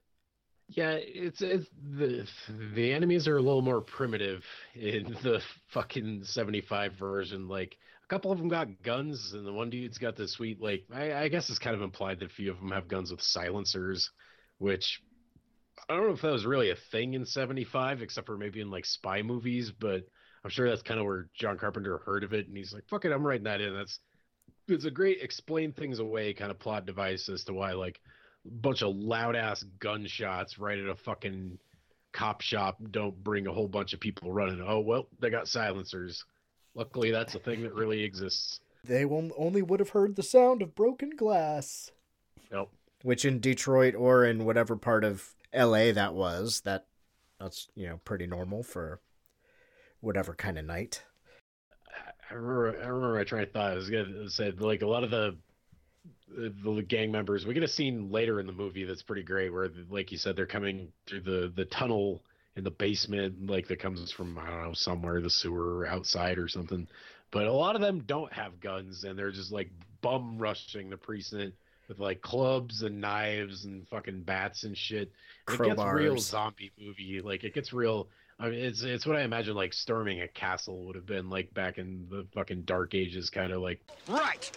C: Yeah, it's it's the the enemies are a little more primitive in the fucking 75 version. Like a couple of them got guns, and the one dude's got the sweet like I, I guess it's kind of implied that a few of them have guns with silencers, which I don't know if that was really a thing in 75, except for maybe in like spy movies, but I'm sure that's kind of where John Carpenter heard of it, and he's like, "Fuck it, I'm writing that in." That's it's a great explain things away kind of plot device as to why like a bunch of loud ass gunshots right at a fucking cop shop don't bring a whole bunch of people running. Oh well, they got silencers. Luckily, that's a thing that really exists.
B: They only would have heard the sound of broken glass.
C: Yep.
B: Which in Detroit or in whatever part of LA that was, that that's you know pretty normal for whatever kind of night.
C: I remember, I remember my train of thought. I was gonna say like a lot of the the gang members. We get a scene later in the movie that's pretty great, where like you said, they're coming through the the tunnel in the basement, like that comes from I don't know somewhere, the sewer outside or something. But a lot of them don't have guns, and they're just like bum rushing the precinct with like clubs and knives and fucking bats and shit. And it gets real zombie movie. Like it gets real. I mean, it's it's what I imagine like storming a castle would have been like back in the fucking dark ages, kind of like.
J: Right.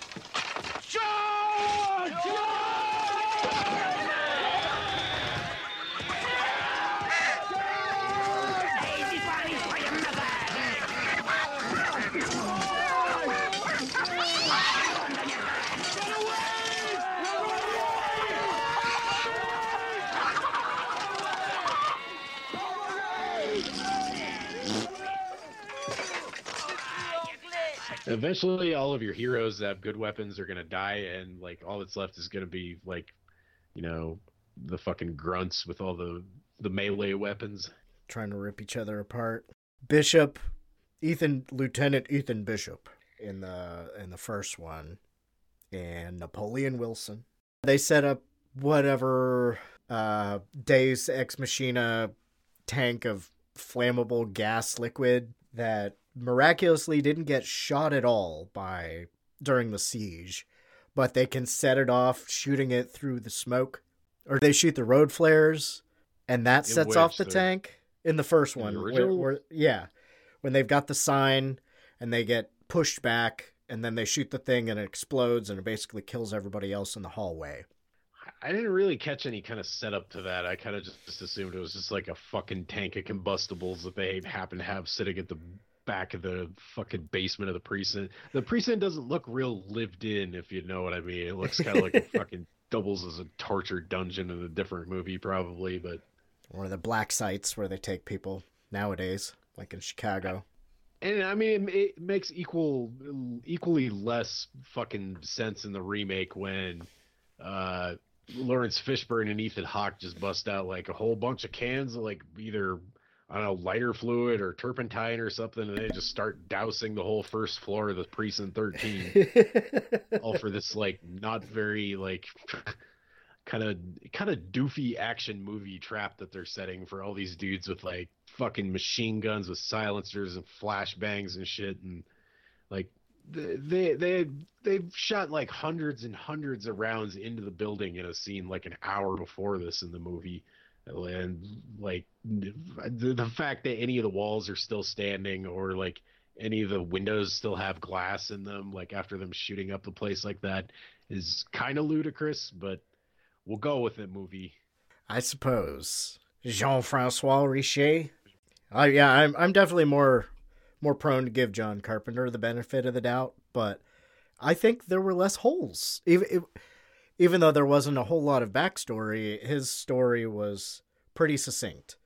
C: Eventually, all of your heroes that have good weapons are gonna die, and like all that's left is gonna be like, you know, the fucking grunts with all the the melee weapons,
B: trying to rip each other apart. Bishop, Ethan, Lieutenant Ethan Bishop in the in the first one, and Napoleon Wilson. They set up whatever uh, Deus Ex Machina tank of flammable gas liquid that miraculously didn't get shot at all by during the siege, but they can set it off shooting it through the smoke, or they shoot the road flares, and that in sets off the tank in the first one. The where, where, yeah, when they've got the sign and they get pushed back, and then they shoot the thing and it explodes and it basically kills everybody else in the hallway.
C: I didn't really catch any kind of setup to that. I kind of just assumed it was just like a fucking tank of combustibles that they happen to have sitting at the back of the fucking basement of the precinct. The precinct doesn't look real lived in, if you know what I mean. It looks kind of like it fucking doubles as a torture dungeon in a different movie, probably. But
B: or the black sites where they take people nowadays, like in Chicago.
C: And I mean, it, it makes equal, equally less fucking sense in the remake when uh, Laurence Fishburne and Ethan Hawke just bust out like a whole bunch of cans of like either I don't know, lighter fluid or turpentine or something, and they just start dousing the whole first floor of the precinct 13. all for this like not very like kind of kind of doofy action movie trap that they're setting for all these dudes with like fucking machine guns with silencers and flashbangs and shit and like they they they've shot like hundreds and hundreds of rounds into the building in a scene like an hour before this in the movie and like the, fact that any of the walls are still standing or like any of the windows still have glass in them, like after them shooting up the place like that, is kind of ludicrous. But we'll go with it, movie.
B: I suppose Jean Francois Richet. Uh, yeah, I'm I'm definitely more more prone to give John Carpenter the benefit of the doubt, but I think there were less holes. Even even though there wasn't a whole lot of backstory, his story was pretty succinct.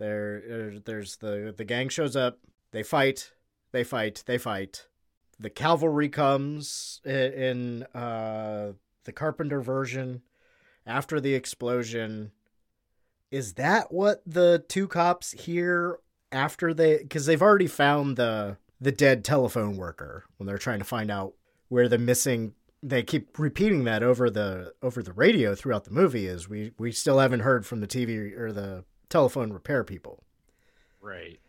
B: There, there's the the gang shows up, they fight, they fight, they fight. The cavalry comes in uh, the Carpenter version after the explosion. Is that what the two cops hear after they? Because they've already found the the dead telephone worker when they're trying to find out where the missing. They keep repeating that over the over the radio throughout the movie. Is we we still haven't heard from the TV or the telephone repair people.
C: Right.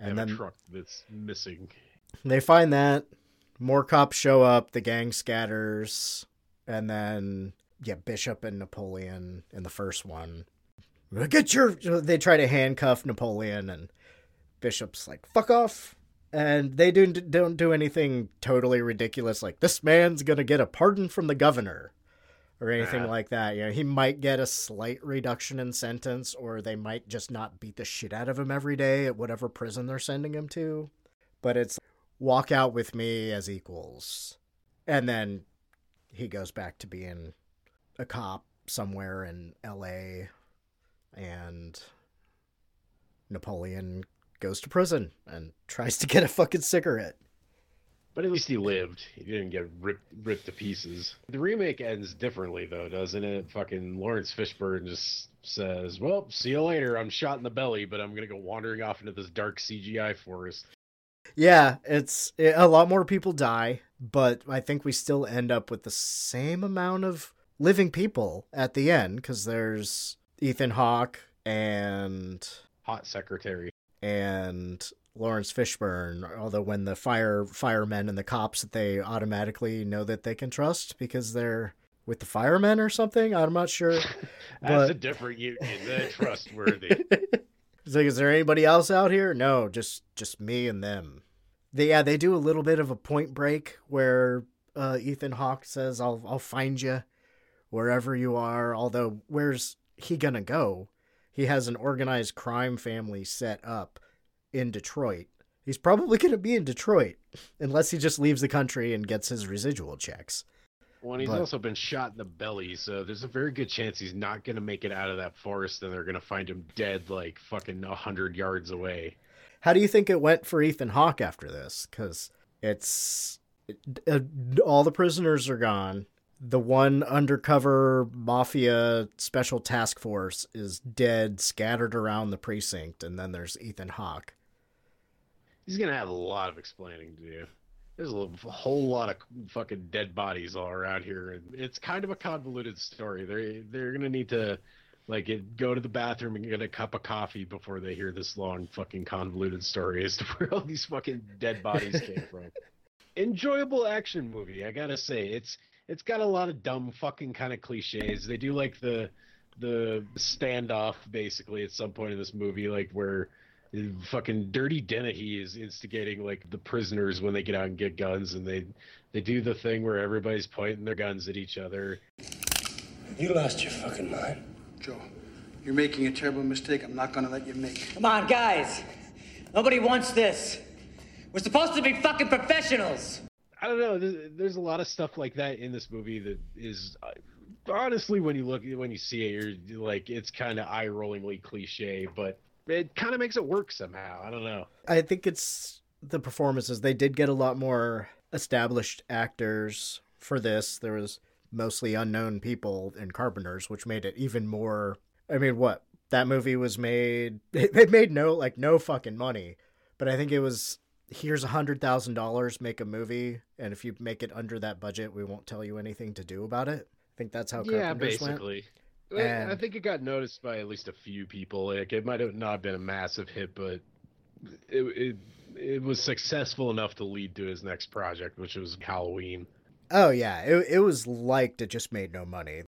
C: And then truck that's missing.
B: They find that more cops show up, the gang scatters, and then yeah, Bishop and Napoleon in the first one. Get your they try to handcuff Napoleon and Bishop's like, fuck off. And they do, don't do anything totally ridiculous like this man's gonna get a pardon from the governor or anything uh-huh. like that. You know, he might get a slight reduction in sentence, or they might just not beat the shit out of him every day at whatever prison they're sending him to. But it's walk out with me as equals. And then he goes back to being a cop somewhere in LA and Napoleon goes to prison and tries to get a fucking cigarette.
C: But at least he lived. He didn't get ripped ripped to pieces. The remake ends differently though, doesn't it? Fucking Laurence Fishburne just says, "Well, see you later. I'm shot in the belly, but I'm gonna go wandering off into this dark CGI forest."
B: Yeah, it's it, a lot more people die, but I think we still end up with the same amount of living people at the end because there's Ethan Hawke and
C: hot secretary
B: and Laurence Fishburne. Although when the fire firemen and the cops that they automatically know that they can trust because they're with the firemen or something. I'm not sure.
C: That's but... a different union. They're trustworthy.
B: It's like, is there anybody else out here? No, just just me and them. They, yeah, they do a little bit of a point break where uh, Ethan Hawke says, "I'll I'll find you wherever you are." Although, where's he gonna go? He has an organized crime family set up in Detroit. He's probably gonna be in Detroit unless he just leaves the country and gets his residual checks.
C: Well, he's but, also been shot in the belly, so there's a very good chance he's not going to make it out of that forest, and they're going to find him dead like fucking a hundred yards away.
B: How do you think it went for Ethan Hawke after this? Because it's it, uh, all the prisoners are gone. The one undercover mafia special task force is dead, scattered around the precinct, and then there's Ethan Hawke.
C: He's gonna have a lot of explaining to do there's a whole lot of fucking dead bodies all around here, and it's kind of a convoluted story. They're they're gonna need to like it, go to the bathroom and get a cup of coffee before they hear this long fucking convoluted story as to where all these fucking dead bodies came from. Enjoyable action movie, I gotta say. It's it's got a lot of dumb fucking kind of cliches. They do like the the standoff basically at some point in this movie, like where fucking dirty Dennehy is instigating like the prisoners when they get out and get guns and they they do the thing where everybody's pointing their guns at each other.
H: You lost your fucking mind.
K: Joe, you're making a terrible mistake I'm not gonna let you make.
L: Come on, guys. Nobody wants this. We're supposed to be fucking professionals.
C: I don't know. There's, a lot of stuff like that in this movie that is uh, honestly, when you look when you see it, you're like it's kind of eye rollingly cliche, but it kind of makes it work somehow. I don't know.
B: I think it's the performances. They did get a lot more established actors for this. There was mostly unknown people in Carpenters, which made it even more. I mean, what that movie was made? It made no like no fucking money, but I think it was here's a hundred thousand dollars, make a movie, and if you make it under that budget, we won't tell you anything to do about it. I think that's how Carpenters yeah, basically. Went.
C: And... I think it got noticed by at least a few people. Like it might have not been a massive hit, but it it it was successful enough to lead to his next project, which was Halloween.
B: Oh yeah, it it was liked. It just made no money.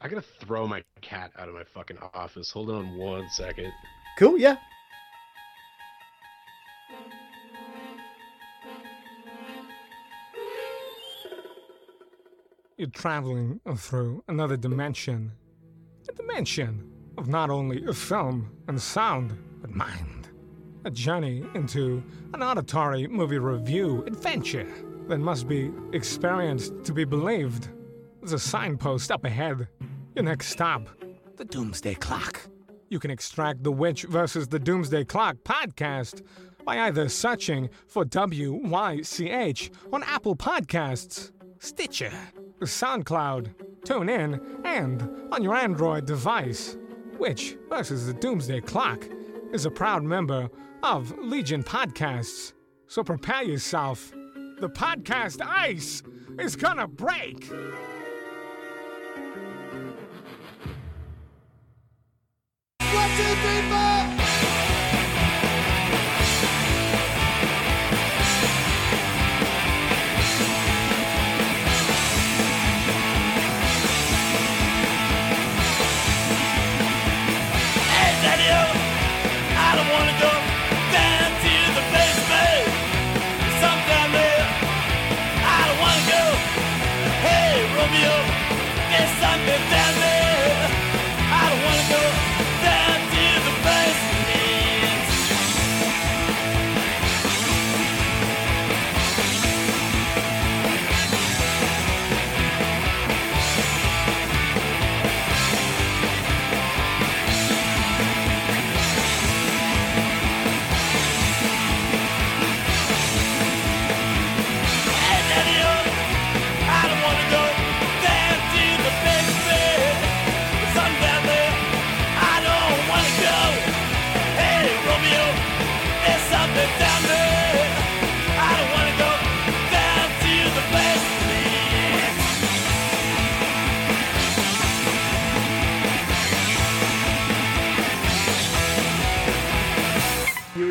C: I gotta throw my cat out of my fucking office. Hold on one second.
B: Cool. Yeah.
M: You're traveling through another dimension. A dimension of not only film and sound, but mind. A journey into an auditory movie review adventure that must be experienced to be believed. There's a signpost up ahead. Your next stop, the Doomsday Clock. You can extract the Witch versus the Doomsday Clock podcast by either searching for WYCH on Apple Podcasts, Stitcher, SoundCloud, TuneIn, and on your Android device. which, versus the Doomsday Clock is a proud member of Legion Podcasts. So prepare yourself. The podcast ice is gonna break.
N: One, two, three,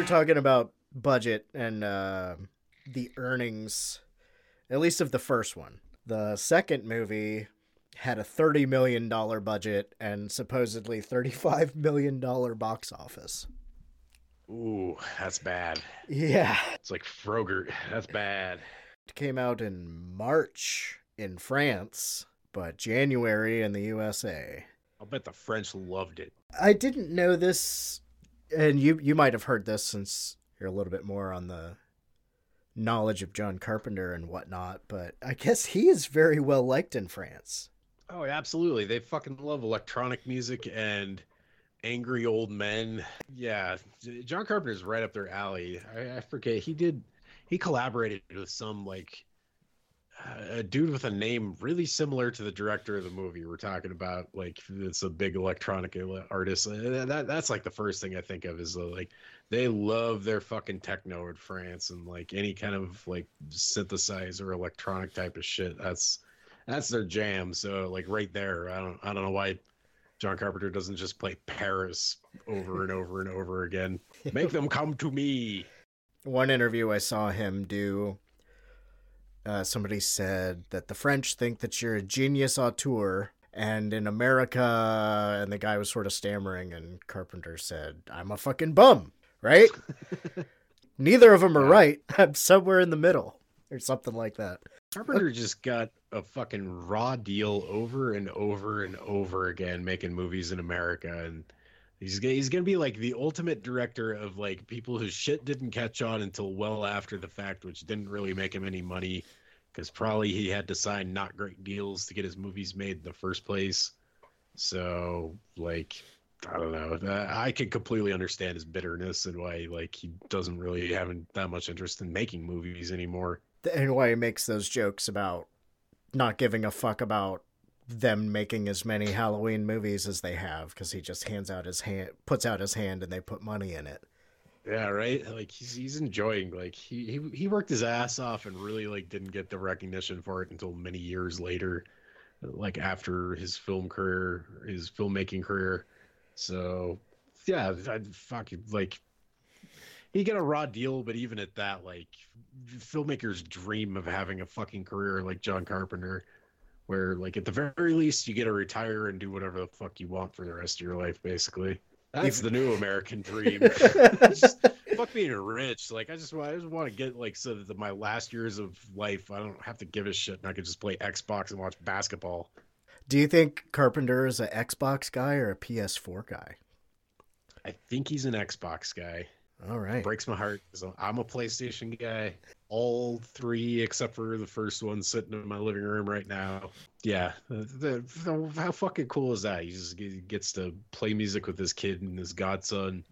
B: talking about budget and uh, the earnings, at least of the first one. The second movie had a $30 million budget and supposedly $35 million box office.
C: Ooh, that's bad.
B: Yeah.
C: It's like Frogurt. That's bad.
B: It came out in March in France, but January in the USA.
C: I'll bet the French loved it.
B: I didn't know this, and you you might have heard this since you're a little bit more on the knowledge of John Carpenter and whatnot. But I guess he is very well liked in France.
C: Oh, absolutely. They fucking love electronic music and angry old men. Yeah, John Carpenter's right up their alley. I, I forget he did. He collaborated with some like a dude with a name really similar to the director of the movie we're talking about. Like it's a big electronic artist. Uh, That that's like the first thing I think of is uh, like they love their fucking techno in France and like any kind of like synthesizer electronic type of shit. That's that's their jam. So like right there, I don't I don't know why John Carpenter doesn't just play Paris over and over and over again. Make them come to me.
B: One interview I saw him do, uh, somebody said that the French think that you're a genius auteur, and in America, and the guy was sort of stammering, and Carpenter said, I'm a fucking bum, right? Neither of them are right. I'm somewhere in the middle, or something like that.
C: Carpenter just got a fucking raw deal over and over and over again making movies in America and he's g- he's going to be like the ultimate director of like people whose shit didn't catch on until well after the fact which didn't really make him any money cuz probably he had to sign not great deals to get his movies made in the first place. So like I don't know. Uh, I can completely understand his bitterness and why like he doesn't really have that much interest in making movies anymore.
B: And why he makes those jokes about not giving a fuck about them making as many Halloween movies as they have, because he just hands out his hand, puts out his hand, and they put money in it.
C: Yeah, right. Like he's he's enjoying. Like he he he worked his ass off and really like didn't get the recognition for it until many years later, like after his film career, his filmmaking career. So yeah, I fucking like he got a raw deal, but even at that, like filmmakers dream of having a fucking career like John Carpenter, where like at the very least you get to retire and do whatever the fuck you want for the rest of your life, basically. That's the new American dream. Just fuck being rich. Like I just want, I just want to get like so that my last years of life, I don't have to give a shit, and I can just play Xbox and watch basketball.
B: Do you think Carpenter is an Xbox guy or a PS4 guy?
C: I think he's an Xbox guy.
B: All right.
C: Breaks my heart. So I'm a PlayStation guy. All three except for the first one sitting in my living room right now. Yeah, the, the, how fucking cool is that? He just gets to play music with his kid and his godson,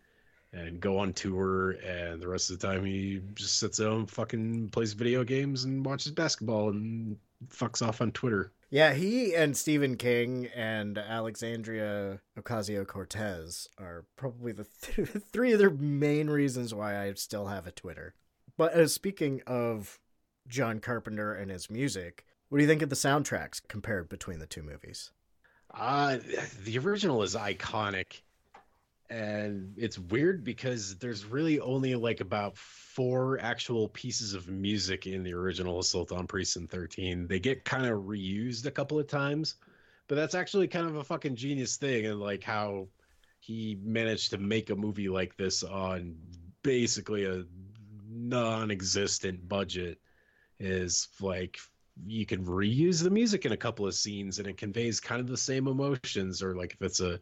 C: and go on tour. And the rest of the time, he just sits at home, fucking plays video games and watches basketball and fucks off on Twitter.
B: Yeah, he and Stephen King and Alexandria Ocasio Cortez are probably the th- three other main reasons why I still have a Twitter. But uh, speaking of John Carpenter and his music, what do you think of the soundtracks compared between the two movies?
C: Uh, the original is iconic. And it's weird because there's really only like about four actual pieces of music in the original Assault on Precinct 13. They get kind of reused a couple of times, but that's actually kind of a fucking genius thing. And like how he managed to make a movie like this on basically a non existent budget is like you can reuse the music in a couple of scenes and it conveys kind of the same emotions or like if it's a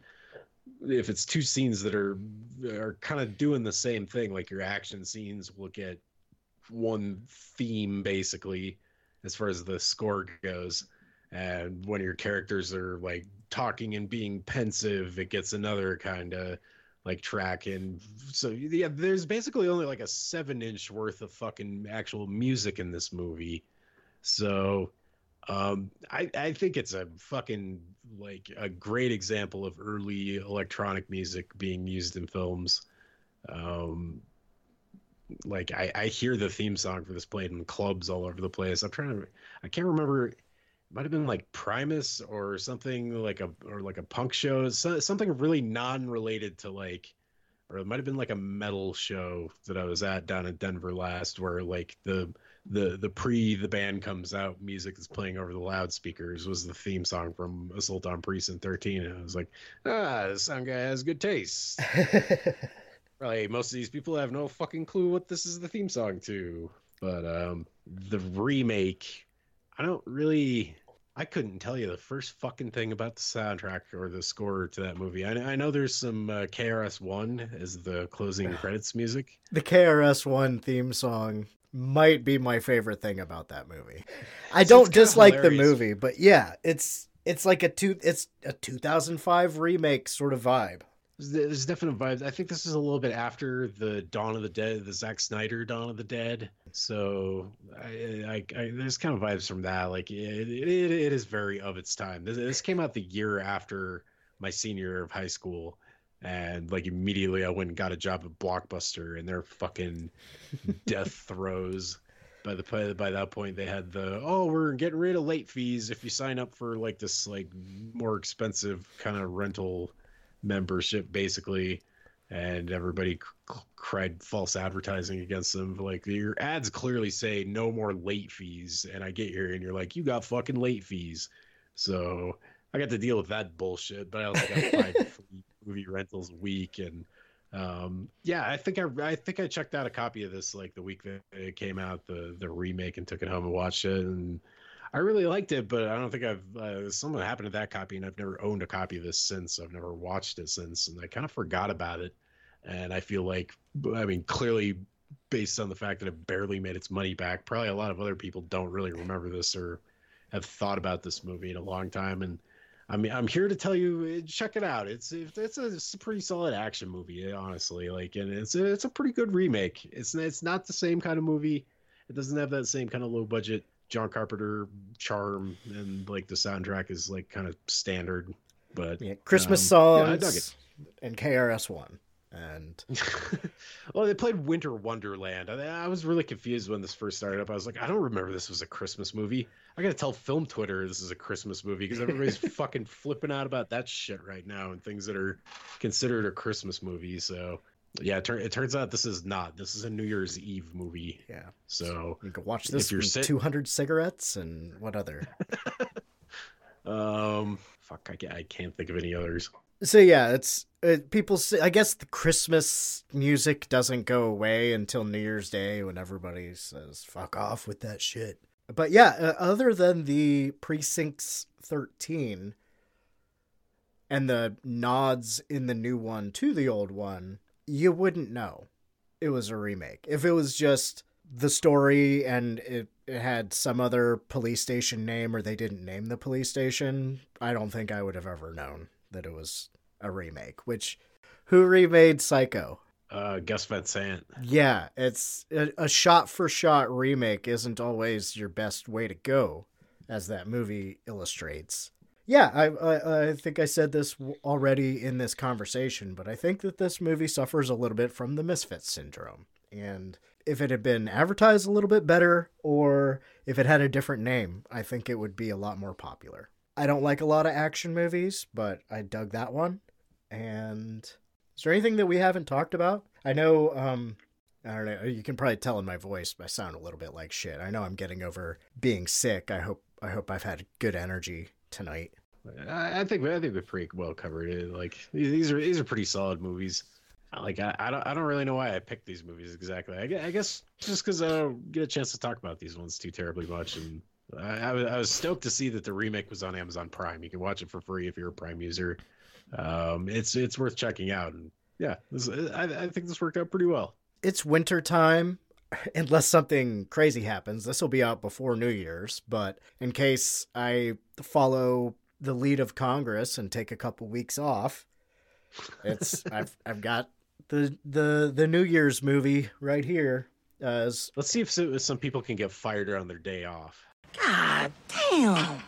C: if it's two scenes that are are kind of doing the same thing like your action scenes will get one theme basically as far as the score goes. And when your characters are like talking and being pensive it gets another kind of like track and so yeah there's basically only like a seven inch worth of fucking actual music in this movie. So um, I, I think it's a fucking like a great example of early electronic music being used in films. Um, like I, I hear the theme song for this played in clubs all over the place. I'm trying to, I can't remember. It might have been like Primus or something like a or like a punk show, so, something really non-related to like, or it might have been like a metal show that I was at down in Denver last, where like the the the pre the band comes out music is playing over the loudspeakers was the theme song from Assault on Precinct 13 and I was like ah this sound guy has good taste probably most of these people have no fucking clue what this is the theme song to but um the remake I don't really I couldn't tell you the first fucking thing about the soundtrack or the score to that movie. I, I know there's some uh, KRS One as the closing credits music.
B: The KRS One theme song might be my favorite thing about that movie. I don't dislike the movie, but yeah, it's it's like a two it's a 2005 remake sort of vibe.
C: There's definite vibes. I think this is a little bit after the Dawn of the Dead, the Zack Snyder Dawn of the Dead. So I, I, I there's kind of vibes from that. Like it, it, it is very of its time. This, this came out the year after my senior year of high school, and like immediately I went and got a job at Blockbuster, and they're fucking death throes. By the by that point, they had the oh, we're getting rid of late fees if you sign up for like this like more expensive kind of rental membership basically and everybody c- cried false advertising against them like your ads clearly say no more late fees and i get here and you're like you got fucking late fees so i got to deal with that bullshit but i also got five free movie rentals week and um, yeah i think i i think i checked out a copy of this like the week that it came out the the remake and took it home and watched it and I really liked it, but I don't think I've uh, something happened to that copy, and I've never owned a copy of this since. I've never watched it since, and I kind of forgot about it. And I feel like, I mean, clearly, based on the fact that it barely made its money back, probably a lot of other people don't really remember this or have thought about this movie in a long time. And I mean, I'm here to tell you, check it out. It's it's a, it's a pretty solid action movie, honestly. Like, and it's a, it's a pretty good remake. It's it's not the same kind of movie. It doesn't have that same kind of low budget John Carpenter charm and like the soundtrack is like kind of standard, but
B: yeah, Christmas um, songs yeah, and KRS One and
C: well, they played Winter Wonderland. I, I, was really confused when this first started up. I was like, I don't remember this was a Christmas movie. I gotta tell Film Twitter this is a Christmas movie because everybody's fucking flipping out about that shit right now and things that are considered a Christmas movie. So yeah, it, tur- it, turns out this is not. This is a New Year's Eve movie.
B: Yeah.
C: So
B: you can watch this with sit- 200 cigarettes and what other?
C: Um, fuck, I can't, I can't think of any others.
B: So yeah, it's it, people. Say, I guess the Christmas music doesn't go away until New Year's Day when everybody says "fuck off" with that shit. But yeah, uh, other than the precincts thirteen and the nods in the new one to the old one, you wouldn't know it was a remake. If it was just the story and it, it had some other police station name or they didn't name the police station, I don't think I would have ever known that it was a remake. Which, who remade Psycho?
C: Uh, Gus Van Sant.
B: Yeah, it's a, a shot for shot remake isn't always your best way to go, as that movie illustrates. Yeah, I, I, I think I said this already in this conversation, but I think that this movie suffers a little bit from the misfit syndrome. And if it had been advertised a little bit better, or if it had a different name, I think it would be a lot more popular. I don't like a lot of action movies, but I dug that one. And is there anything that we haven't talked about? I know, um, I don't know. You can probably tell in my voice. I sound a little bit like shit. I know I'm getting over being sick. I hope. I hope I've had good energy tonight.
C: I, think I think we pretty well covered it. Like these are these are pretty solid movies. Like I, I don't I don't really know why I picked these movies exactly. I, I guess just because I don't get a chance to talk about these ones too terribly much, and I, I, was, stoked to see that the remake was on Amazon Prime. You can watch it for free if you're a Prime user. Um, it's it's worth checking out, and yeah, this, I, I think this worked out pretty well.
B: It's winter time unless something crazy happens, this will be out before New Year's. But in case I follow the lead of Congress and take a couple weeks off, it's I've I've got the the the New Year's movie right here. As
C: let's see if some people can get fired on their day off.
J: God damn!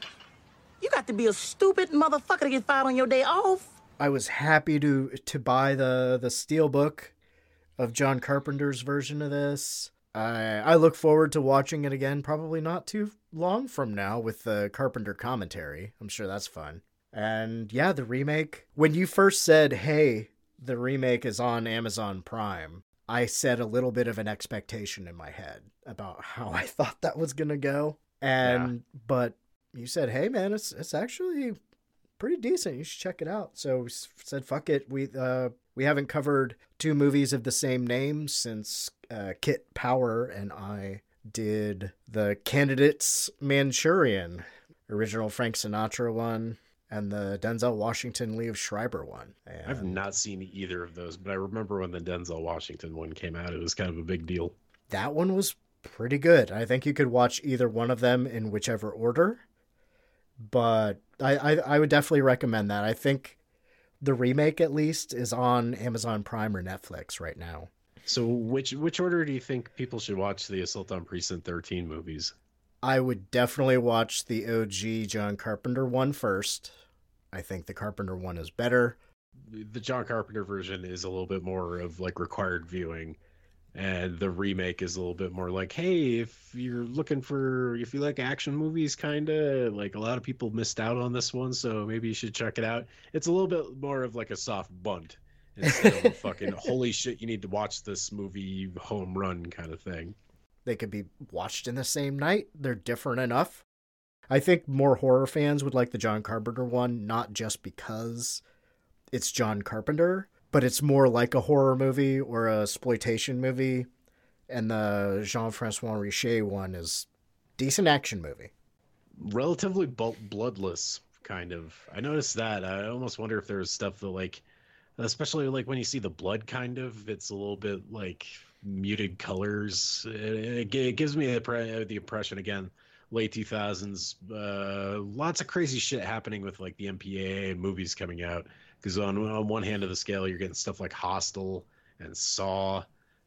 J: You got to be a stupid motherfucker to get fired on your day off.
B: I was happy to to buy the the steel book of John Carpenter's version of this. I I look forward to watching it again, probably not too long from now with the Carpenter commentary. I'm sure that's fun. And yeah, the remake. When you first said, "Hey, the remake is on Amazon Prime," I set a little bit of an expectation in my head about how I thought that was going to go. And yeah. but you said, "Hey man, it's it's actually pretty decent. You should check it out." So we said, "Fuck it. We uh we haven't covered two movies of the same name since uh, Kit Power and I did the Candidates Manchurian, original Frank Sinatra one, and the Denzel Washington Liev Schreiber one. And
C: I've not seen either of those, but I remember when the Denzel Washington one came out, it was kind of a big deal.
B: That one was pretty good. I think you could watch either one of them in whichever order, but I, I, I would definitely recommend that. I think the remake, at least, is on Amazon Prime or Netflix right now.
C: So which which order do you think people should watch the Assault on Precinct 13 movies?
B: I would definitely watch the OG John Carpenter one first. I think the Carpenter one is better.
C: The John Carpenter version is a little bit more of like required viewing and the remake is a little bit more like hey if you're looking for if you like action movies kind of like a lot of people missed out on this one so maybe you should check it out it's a little bit more of like a soft bunt instead of fucking holy shit, you need to watch this movie home run kind of thing.
B: They could be watched in the same night. They're different enough. I think more horror fans would like the John Carpenter one, not just because it's John Carpenter, but it's more like a horror movie or a exploitation movie. And the Jean Francois Richet one is decent action movie.
C: Relatively bloodless, kind of. I noticed that. I almost wonder if there was stuff that like especially like when you see the blood kind of it's a little bit like muted colors it, it gives me the, the impression again late 2000s uh, lots of crazy shit happening with like the mpaa and movies coming out because on, on one hand of the scale you're getting stuff like hostel and saw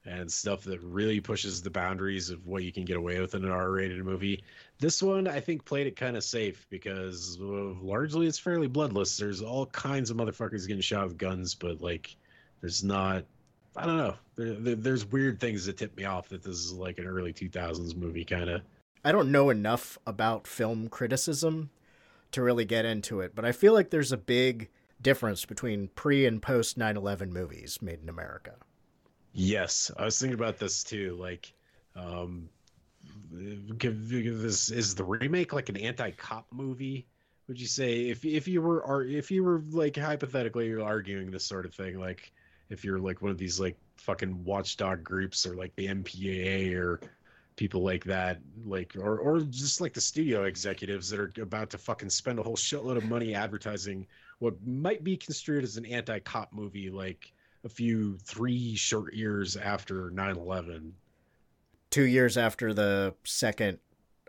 C: and stuff that really pushes the boundaries of what you can get away with in an R-rated movie. This one, I think, played it kind of safe because largely it's fairly bloodless. There's all kinds of motherfuckers getting shot with guns, but like, there's not. I don't know. There, there, there's weird things that tip me off that this is like an early 2000s movie kind of.
B: I don't know enough about film criticism to really get into it, but I feel like there's a big difference between pre and post 9/11 movies made in America.
C: Yes, I was thinking about this too. Like, um, this is the remake like an anti-cop movie would you say if if you were if you were like hypothetically arguing this sort of thing, like if you're like one of these like fucking watchdog groups or like the MPAA or people like that, like or or just like the studio executives that are about to fucking spend a whole shitload of money advertising what might be construed as an anti-cop movie, like a few three short years after 9-11
B: Two years after the second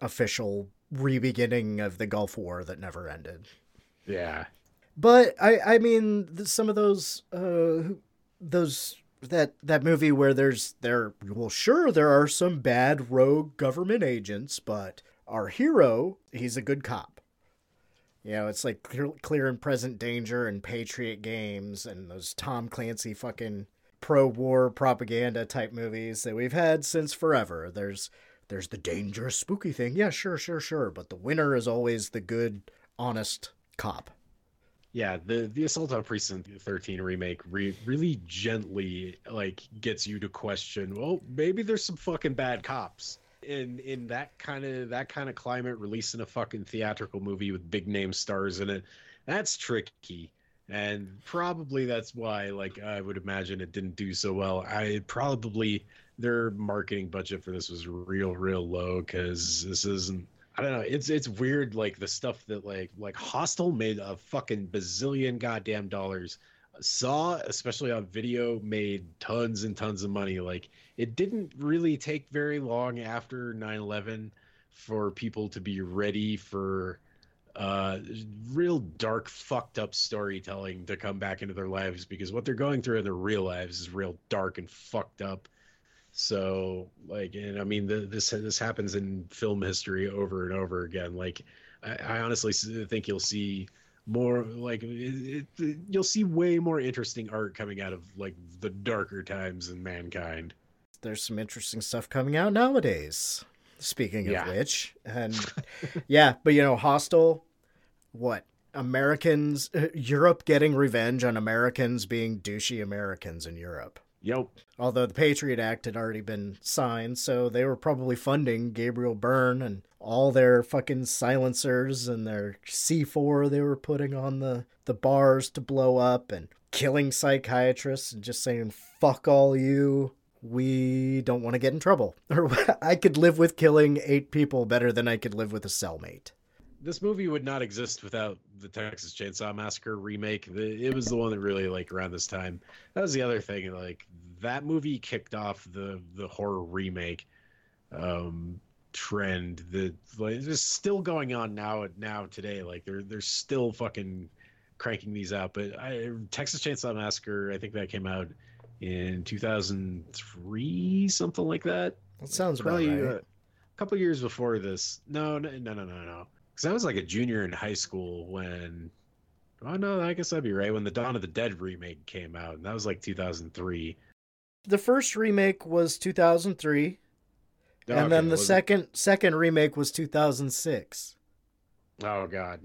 B: official re-beginning of the Gulf War that never ended.
C: yeah
B: But I, I mean, some of those, uh, those that that movie where there's there. Well, sure, there are some bad rogue government agents, but our hero, he's a good cop. You know, it's like clear, clear and present danger and Patriot games and those Tom Clancy fucking pro-war propaganda type movies that we've had since forever. There's there's the dangerous spooky thing. Yeah, sure, sure, sure, but the winner is always the good, honest cop.
C: yeah the the assault on precinct 13 remake re- really gently like gets you to question well maybe there's some fucking bad cops in in that kind of that kind of climate releasing a fucking theatrical movie with big name stars in it that's tricky and probably that's why like i would imagine it didn't do so well i probably their marketing budget for this was real real low because this isn't I don't know. It's it's weird, like the stuff that like like Hostel made a fucking bazillion goddamn dollars. Saw, especially on video, made tons and tons of money. Like it didn't really take very long after 9/11 for people to be ready for uh real dark fucked up storytelling to come back into their lives because what they're going through in their real lives is real dark and fucked up so like and i mean the, this this happens in film history over and over again like i, I honestly think you'll see more like it, it, you'll see way more interesting art coming out of like the darker times in mankind
B: there's some interesting stuff coming out nowadays. Speaking of
C: Yeah.
B: which, and yeah, but you know, Hostel, what Americans, uh, Europe getting revenge on Americans being douchey Americans in Europe.
C: Yep.
B: Although the Patriot Act had already been signed, so they were probably funding Gabriel Byrne and all their fucking silencers and their C4 they were putting on the, the bars to blow up and killing psychiatrists and just saying, fuck all you. We don't want to get in trouble. Or I could live with killing eight people better than I could live with a cellmate.
C: This movie would not exist without the Texas Chainsaw Massacre remake. The, it was the one that really like around this time. That was the other thing. Like that movie kicked off the the horror remake um, trend that like is still going on now now today. Like they're they're still fucking cranking these out. But I, Texas Chainsaw Massacre, I think that came out in 2003, something like that.
B: That sounds about
C: Probably
B: right.
C: uh, a couple years before this. No, no, no, no, no, no. Because I was like a junior in high school when. Oh no, I guess I'd be right when the Dawn of the Dead remake came out, and that was like 2003.
B: The first remake was 2003,
C: Oh,
B: and then the
C: was it-
B: second second remake was 2006.
C: Oh God,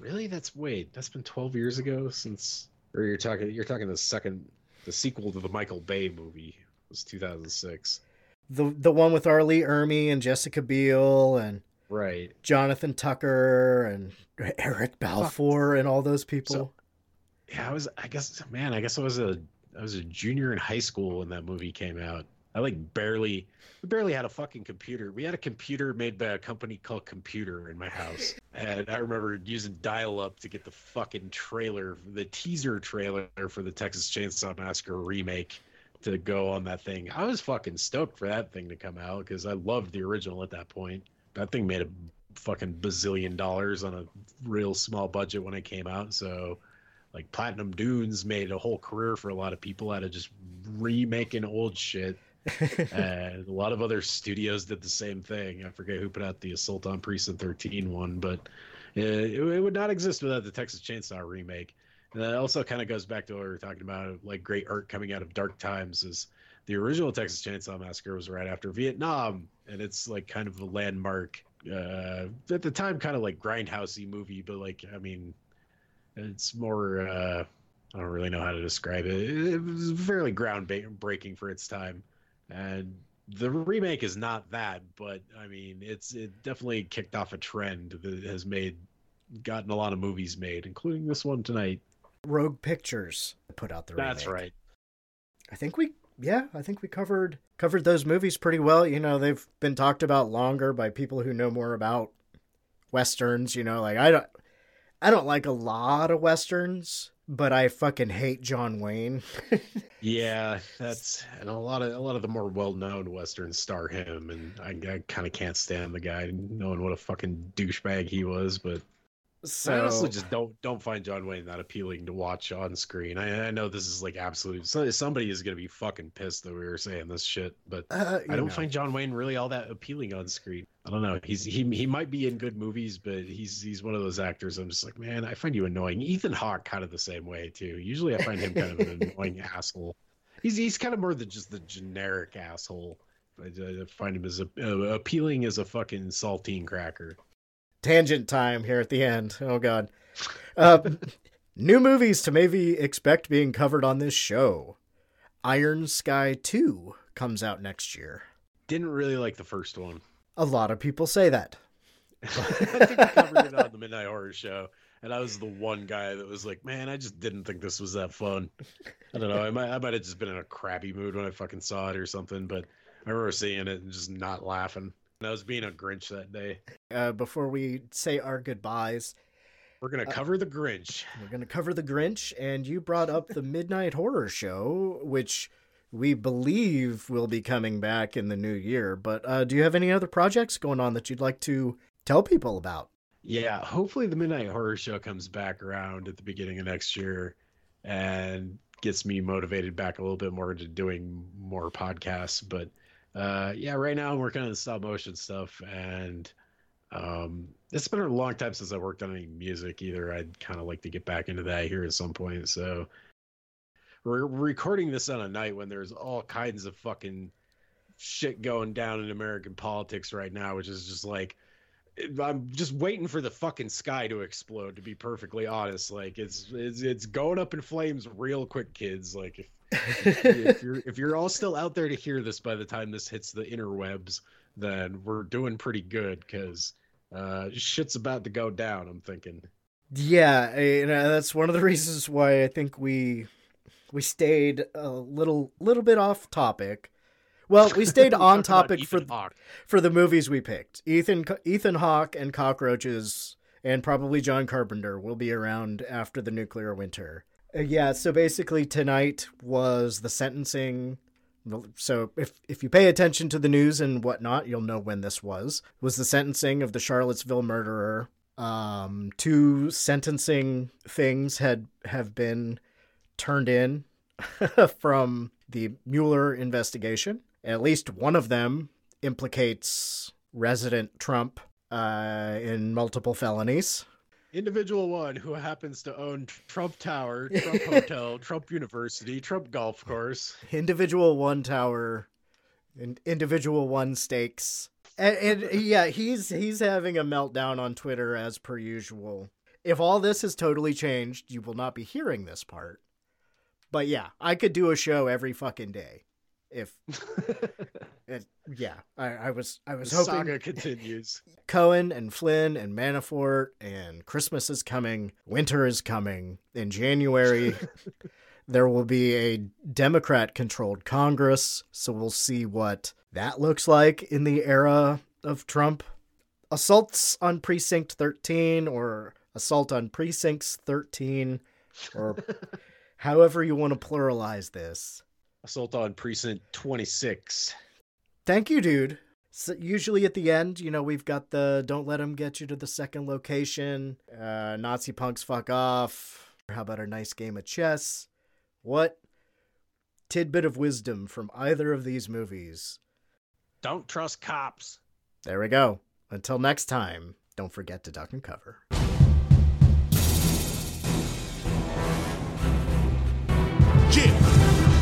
C: really? That's wait, that's been 12 years ago since. Or you're talking, you're talking the second, the sequel to the Michael Bay movie was 2006.
B: The the one with R. Lee Ermey and Jessica Biel and
C: Right.
B: Jonathan Tucker and Eric Balfour and all those people.
C: Yeah, I was. I guess, man, I guess I was a I was a junior in high school when that movie came out. I like barely, we barely had a fucking computer. We had a computer made by a company called Computer in my house, and I remember using dial-up to get the fucking trailer, the teaser trailer for the Texas Chainsaw Massacre remake to go on that thing. I was fucking stoked for that thing to come out because I loved the original at that point. That thing made a fucking bazillion dollars on a real small budget when it came out, so like Platinum Dunes made a whole career for a lot of people out of just remaking old shit. and a lot of other studios did the same thing. I forget who put out the Assault on Precinct 13 one, but it, it would not exist without the Texas Chainsaw remake. And that also kind of goes back to what we were talking about, like great art coming out of dark times. Is the original Texas Chainsaw Massacre was right after Vietnam, and it's like kind of a landmark uh, at the time, kind of like grindhousey movie, but like I mean, it's more. Uh, I don't really know how to describe it. It, it was fairly groundbreaking for its time, and the remake is not that. But I mean, it's it definitely kicked off a trend that has made gotten a lot of movies made, including this one tonight.
B: Rogue Pictures put out the
C: That's right.
B: I think we yeah, I think we covered covered those movies pretty well. You know, they've been talked about longer by people who know more about westerns, you know, like I don't I don't like a lot of westerns, but I fucking hate John Wayne.
C: Yeah, that's and a lot of a lot of the more well-known westerns star him, and I, I kind of can't stand the guy, knowing what a fucking douchebag he was. But
B: so
C: I honestly just don't don't find John Wayne that appealing to watch on screen. I, I know this is like absolute. Somebody is gonna be fucking pissed that we were saying this shit, but
B: Uh,
C: I don't
B: know.
C: find John Wayne really all that appealing on screen. I don't know. He's he he might be in good movies, but he's he's one of those actors. I'm just like, man, I find you annoying. Ethan Hawke kind of the same way too. Usually, I find him kind of an annoying asshole. He's he's kind of more than just the generic asshole. I, I find him as a, uh, appealing as a fucking saltine cracker.
B: Tangent time here at the end. Oh god. Uh, new movies to maybe expect being covered on this show. Iron Sky 2 comes out next year.
C: Didn't really like the first one.
B: A lot of people say that.
C: I think we covered it on the Midnight Horror Show, and I was the one guy that was like, "Man, I just didn't think this was that fun." I don't know. I might, I might have just been in a crappy mood when I fucking saw it or something, but I remember seeing it and just not laughing. And I was being a Grinch that day.
B: Uh, before we say our goodbyes,
C: We're gonna cover the Grinch.
B: we're going to cover The Grinch, and you brought up the Midnight Horror Show, which we believe will be coming back in the new year. But uh, do you have any other projects going on that you'd like to tell people about?
C: Yeah, hopefully the Midnight Horror Show comes back around at the beginning of next year and gets me motivated back a little bit more into doing more podcasts. But uh, yeah, right now I'm working on the stop motion stuff, and um, it's been a long time since I worked on any music either. I'd kind of like to get back into that here at some point. So we're recording this on a night when there's all kinds of fucking shit going down in American politics right now, which is just like I'm just waiting for the fucking sky to explode. To be perfectly honest, like it's it's it's going up in flames real quick, kids. Like if if you're if you're all still out there to hear this by the time this hits the interwebs, then we're doing pretty good because uh, shit's about to go down. I'm thinking.
B: Yeah, you know, that's one of the reasons why I think we we stayed a little little bit off topic. Well, we stayed on topic for
C: Hawke.
B: for the movies we picked. Ethan Ethan Hawke and cockroaches and probably John Carpenter will be around after the nuclear winter. Uh, yeah, so basically tonight was the sentencing so if if you pay attention to the news and whatnot, you'll know when this was. Was the sentencing of the Charlottesville murderer. Um, two sentencing things had have been turned in from the Mueller investigation. At least one of them implicates resident Trump uh, in multiple felonies.
C: Individual one who happens to own Trump Tower, Trump Hotel, Trump University, Trump Golf Course.
B: individual one tower and individual one stakes. And, and yeah he's he's having a meltdown on twitter as per usual. If all this has totally changed you will not be hearing this part. But yeah i could do a show every fucking day if it, yeah I, I was i was
C: The
B: hoping
C: saga continues.
B: Cohen and Flynn and Manafort and Christmas is coming, winter is coming. In January, there will be a Democrat controlled Congress, so we'll see what that looks like in the era of Trump. Assaults on Precinct 13 or assault on Precincts 13 or however you want to pluralize this.
C: Assault on Precinct 26.
B: Thank you, dude. So usually at the end, you know, we've got the don't let them get you to the second location, uh, Nazi punks fuck off. How about a nice game of chess? What tidbit of wisdom from either of these movies?
C: Don't trust cops.
B: There we go. Until next time, don't forget to duck and cover.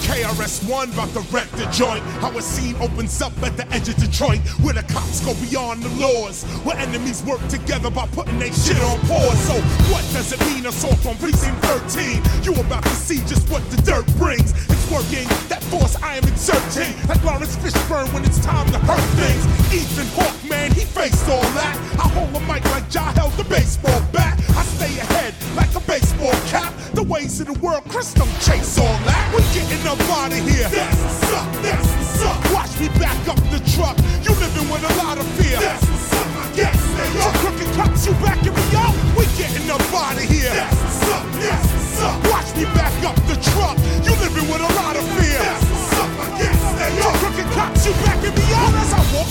O: KRS-One about to wreck the joint. How a scene opens up at the edge of Detroit, where the cops go beyond the laws, where enemies work together by putting their shit on pause. So what does it mean? Assault on precinct 13. You about to see just what the dirt brings. It's working. That force I am exerting, like Laurence Fishburne when it's time to hurt things. Ethan Hawke, man, he faced all that. I hold a mic like Ja held the baseball bat. I stay ahead like a baseball cap. The ways of the world, Chris don't chase all that. We getting up out of here. That's what's up. That's what's up. Watch me back up the truck. You living with a lot of fear. That's what's up. I guess they are. crooked cops, you backing me up. We getting up out of here. That's what's up. That's what's up. Watch me back up the truck. You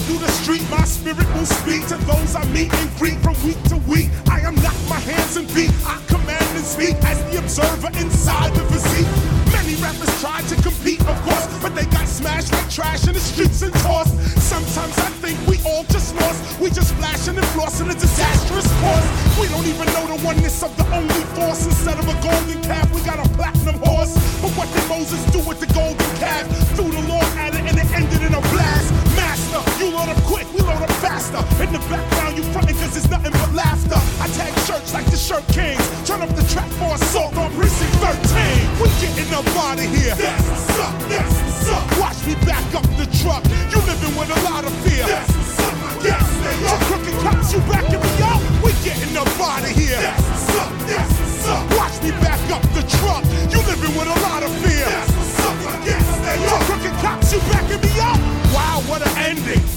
O: through the street, my spirit will speak to those I meet and greet from week to week. I am not my hands and feet. I command and speak as the observer inside the physique. Many rappers try to compete, of course, but they got smashed like trash in the streets and tossed. Sometimes I think we all just lost. We just flashing and flossing a disastrous course. We don't even know the oneness of the only force. Instead of a golden calf, we got a platinum horse. But what did Moses do with the golden the background, you frontin' cause it's nothing but laughter. I tag shirts like the shirt kings. Turn up the track for assault on precinct 13. We getting up out of here. That's what's up, that's what's up. Watch me back up the truck. You living with a lot of fear. That's what's up, I guess they are. crooked cops, you backing me up. We getting up out of here. That's what's up, that's what's up. Watch me back up the truck. You living with a lot of fear. That's what's up, I guess they are. crooked cops, you backing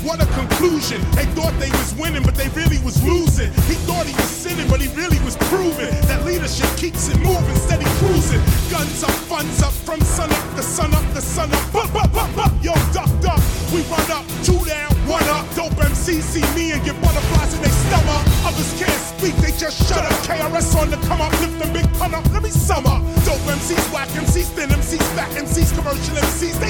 O: What a conclusion. They thought they was winning, but they really was losing. He thought he was sinning, but he really was proving that leadership keeps it moving, steady cruising. Guns up, funds up, from sun up, the sun up, the sun up. Bup, bup, bup, bup. Yo, ducked up. We run up, two down, one up. Dope MC see me and get butterflies in their stomach. Others can't speak, they just shut up. KRS on the come up, lift them big pun up. Let me sum up. Dope MCs, whack MCs, thin MCs, fat MCs, commercial MCs, they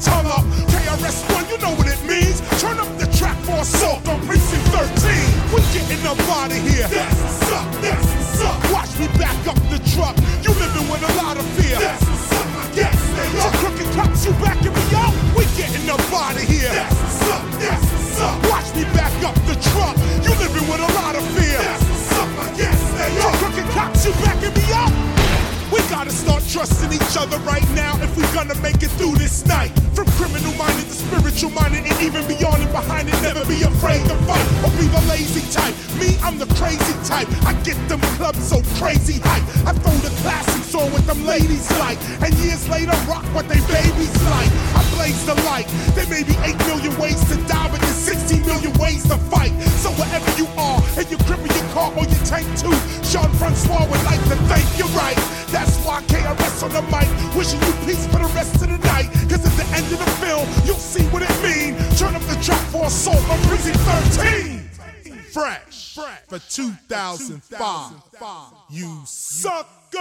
O: tongue up. KRS1, you know what it means. Turn up the track for assault on precinct 13. We getting up out of here. That's what's up, that's what's up. Watch me back up the truck. You living with a lot of fear. That's what's up, I guess they are. crooked cops, you backing me up. We getting up out of here. That's what's up, that's what's up. Watch me back up the truck. You living with a lot of fear. That's what's up, I guess they are. crooked cops, you backing me up. We gotta start trusting each other right now if we're gonna make it through this night. From criminal minded to spiritual minded and even beyond and behind it, never be afraid to fight or be the lazy type. Me, I'm the crazy type. I get them clubs so crazy hype. I throw the classics on with them ladies like, and years later rock what they babies like. I blaze the light. There may be 8 million ways to die, but there's 16 million ways to fight. So wherever you are, and you're gripping your car or your tank too, Sean Francois would like to thank you right. That's why KRS on the mic, wishing you peace for the rest of the night. Cause at the end of the film, you'll see what it mean. Turn up the track for assault on Prison 13. Fresh, for 2005. You sucker!